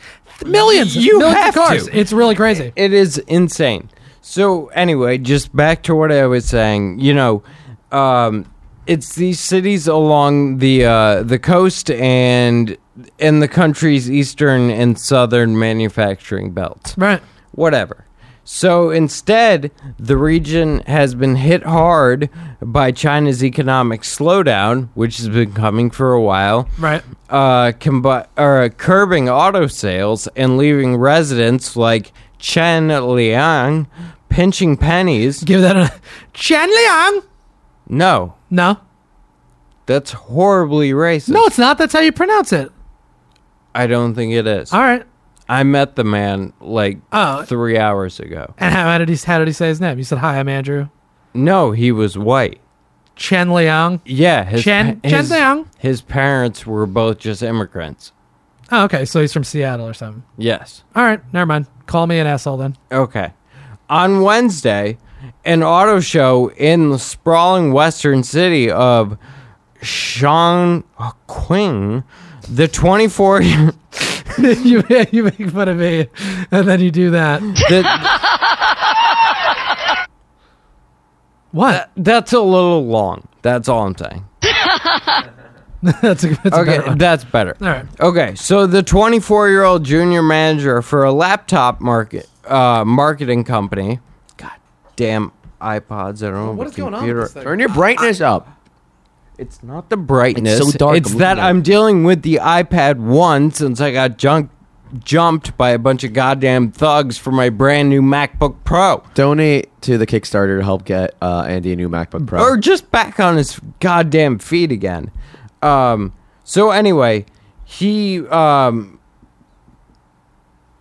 Millions,
You
millions
have
of cars.
to.
It's really crazy.
It is insane. So anyway, just back to what I was saying. You know, um, it's these cities along the uh, the coast and in the country's eastern and southern manufacturing belts.
Right.
Whatever. So instead, the region has been hit hard by China's economic slowdown, which has been coming for a while
Right.
uh, combi- or, uh, curbing auto sales and leaving residents like Chen Liang pinching pennies.
Give that a Chen Liang.
No,
No,
that's horribly racist.
no, it's not. That's how you pronounce it.
I don't think it is.
All right.
I met the man like
Oh.
three hours ago.
And how, how did he how did he say his name? You said hi. I'm Andrew
No, he was white.
Chen Liang.
Yeah, his,
Chen-
pa-
Chen
his,
Liang?
his parents were both just immigrants.
Oh, okay. So he's from Seattle or something.
Yes.
All right. Never mind. Call me an asshole then.
Okay. On Wednesday, an auto show in the sprawling western city of Chongqing, the 24 year
you you make fun of me, and then you do that.
the,
What?
that's a little long. That's all I'm saying.
that's a, that's a
Okay,
better one.
that's better.
All right.
Okay, so the 24 year old junior manager for a laptop market uh, marketing company. God damn iPods! I don't know
What
the
is going on with this thing?
Turn your brightness up.
It's not the brightness.
It's so dark,
It's
I'm
that I'm dealing with the iPad 1 since I got junk, jumped by a bunch of goddamn thugs for my brand new MacBook Pro.
Donate to the Kickstarter to help get uh, Andy a new MacBook Pro.
Or just back on his goddamn feet again. Um, so anyway, he um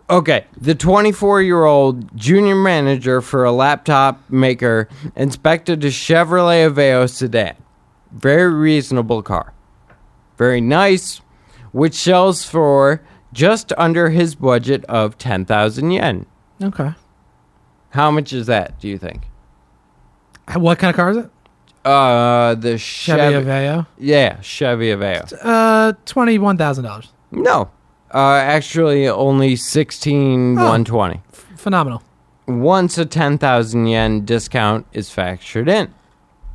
Okay, the 24-year-old junior manager for a laptop maker inspected a Chevrolet Aveo sedan. Very reasonable car. Very nice, which sells for just under his budget of 10,000 yen.
Okay.
How much is that, do you think?
What kind of car is it?
Uh, the
Chevy
Chevy.
Aveo.
Yeah, Chevy Aveo.
Uh, twenty one thousand dollars.
No. Uh, actually, only sixteen one twenty.
Phenomenal.
Once a ten thousand yen discount is factored in.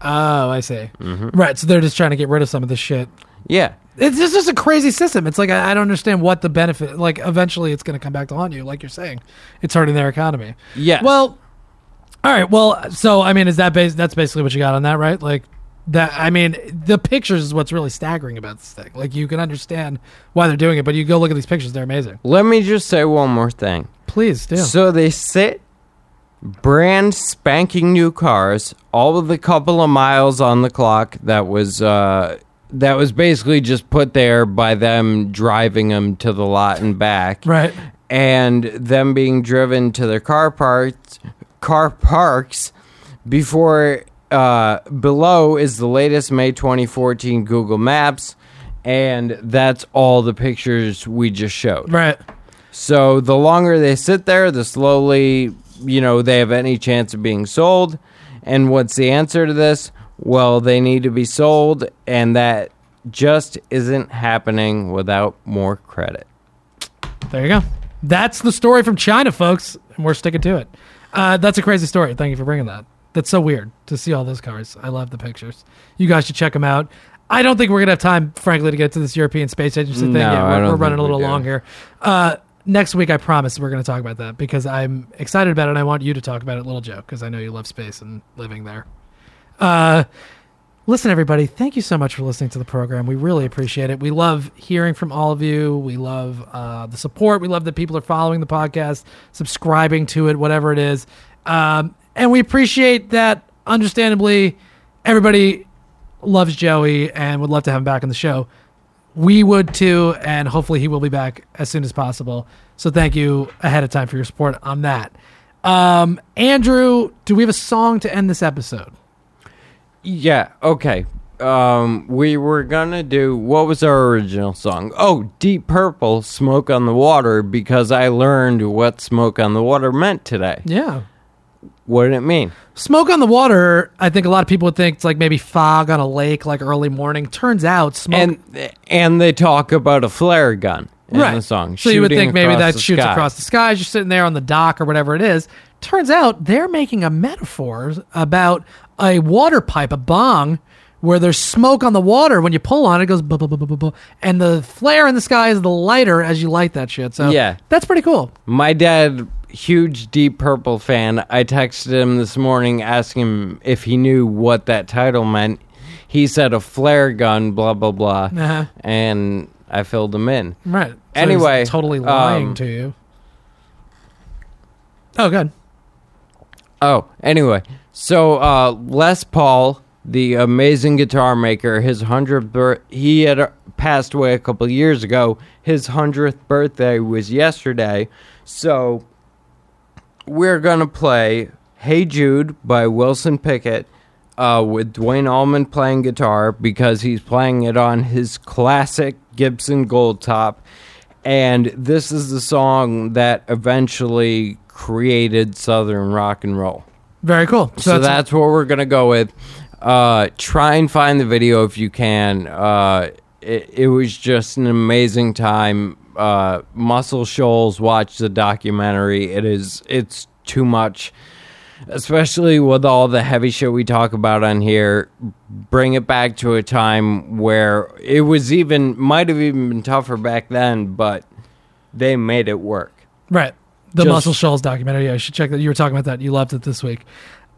Oh, I see.
Mhm.
Right, so they're just trying to get rid of some of this shit.
Yeah.
It's just, just a crazy system. It's like I, I don't understand what the benefit. Like eventually, it's going to come back to haunt you. Like you're saying, it's hurting their economy.
Yes.
Well, all right. Well, so I mean, is that base? That's basically what you got on that, right? Like that. I mean, the pictures is what's really staggering about this thing. Like you can understand why they're doing it, but you go look at these pictures; they're amazing.
Let me just say one more thing.
Please do.
So they sit brand spanking new cars, all of the couple of miles on the clock that was uh that was basically just put there by them driving them to the lot and back.
Right.
And them being driven to their car parks car parks before uh below is the latest May 2014 Google Maps and that's all the pictures we just showed.
Right.
So the longer they sit there, the slowly, you know, they have any chance of being sold. And what's the answer to this? Well, they need to be sold, and that just isn't happening without more credit.
There you go. That's the story from China, folks, and we're sticking to it. Uh, that's a crazy story. Thank you for bringing that. That's so weird to see all those cars. I love the pictures. You guys should check them out. I don't think we're gonna have time, frankly, to get to this European Space Agency thing.
No. I
We're, we're running a little
we
long here. Uh, next week, I promise we're gonna talk about that because I'm excited about it. and I want you to talk about it, Little Joe, because I know you love space and living there. Uh, listen, everybody, thank you so much for listening to the program. We really appreciate it. We love hearing from all of you. We love uh, the support. We love that people are following the podcast, subscribing to it, whatever it is. Um, and we appreciate that, understandably, everybody loves Joey and would love to have him back on the show. We would too, and hopefully he will be back as soon as possible. So thank you ahead of time for your support on that. Um, Andrew, do we have a song to end this episode?
Yeah, okay. Um, we were gonna do what was our original song? Oh, Deep Purple, Smoke on the Water, because I learned what smoke on the water meant today.
Yeah.
What did it mean?
Smoke on the water, I think a lot of people would think it's like maybe fog on a lake, like early morning. Turns out, smoke.
And and they talk about a flare gun in
right.
the song.
So you would think maybe that shoots
sky.
across the sky as you're sitting there on the dock or whatever it is. Turns out they're making a metaphor about a water pipe, a bong, where there's smoke on the water. When you pull on it, it goes bu- bu- bu- bu- bu- and the flare in the sky is the lighter as you light that shit. So
Yeah.
that's pretty cool.
My dad, huge Deep Purple fan. I texted him this morning asking him if he knew what that title meant. He said a flare gun, blah blah blah,
Uh-huh.
and I filled him in.
Right. So
anyway,
totally lying
um,
to you. Oh, good.
Oh, anyway, so uh, Les Paul, the amazing guitar maker, his hundredth birth, he had uh, passed away a couple years ago. His hundredth birthday was yesterday, so we're gonna play "Hey Jude" by Wilson Pickett. Uh, with Duane Allman playing guitar because he's playing it on his classic Gibson Gold Top, and this is the song that eventually created Southern rock and roll.
Very cool.
So, that's, what we're gonna go with. Uh, try and find the video if you can. Uh, it, it was just an amazing time. Uh, Muscle Shoals, watch the documentary. It is. It's too much, especially with all the heavy shit we talk about on here. Bring it back to a time where it was even might have even been tougher back then, but they made it work.
Right. The
Just-
Muscle Shoals documentary. Yeah, you should check that. You were talking about that. You loved it this week.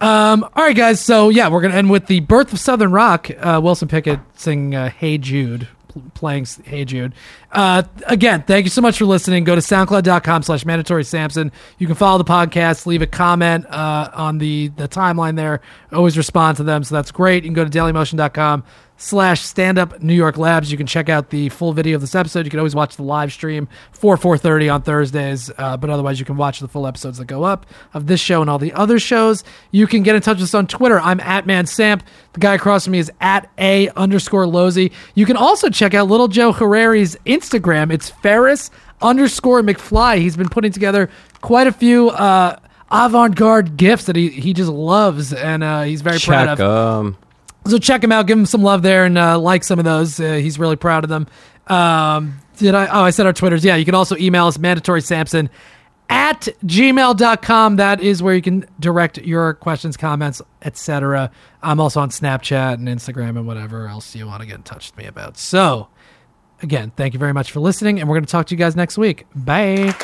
Um, all right, guys. So, yeah, we're going to end with the birth of Southern rock. Uh, Wilson Pickett singing uh, Hey Jude, playing Hey Jude. Uh, again, thank you so much for listening. Go to soundcloud.com slash mandatory Sampson. You can follow the podcast, leave a comment uh, on the, the timeline there. Always respond to them, so that's great. You can go to dailymotion.com slash stand up New York Labs. You can check out the full video of this episode. You can always watch the live stream for 4.30 on Thursdays. Uh, but otherwise, you can watch the full episodes that go up of this show and all the other shows. You can get in touch with us on Twitter. I'm at Man Samp. The guy across from me is at A underscore Lozzi. You can also check out Little Joe Herreri's Instagram. It's Ferris underscore McFly. He's been putting together quite a few uh, avant-garde gifts that he, he just loves and uh, he's very proud of.
Check
of.
'em.
So check him out, give him some love there, and uh, like some of those. Uh, he's really proud of them. Um, did I? Oh, I said our Twitters. Yeah, you can also email us mandatory Sampson at gmail.com. That is where you can direct your questions, comments, etc. I'm also on Snapchat and Instagram and whatever else you want to get in touch with me about. So, again, thank you very much for listening, and we're going to talk to you guys next week. Bye.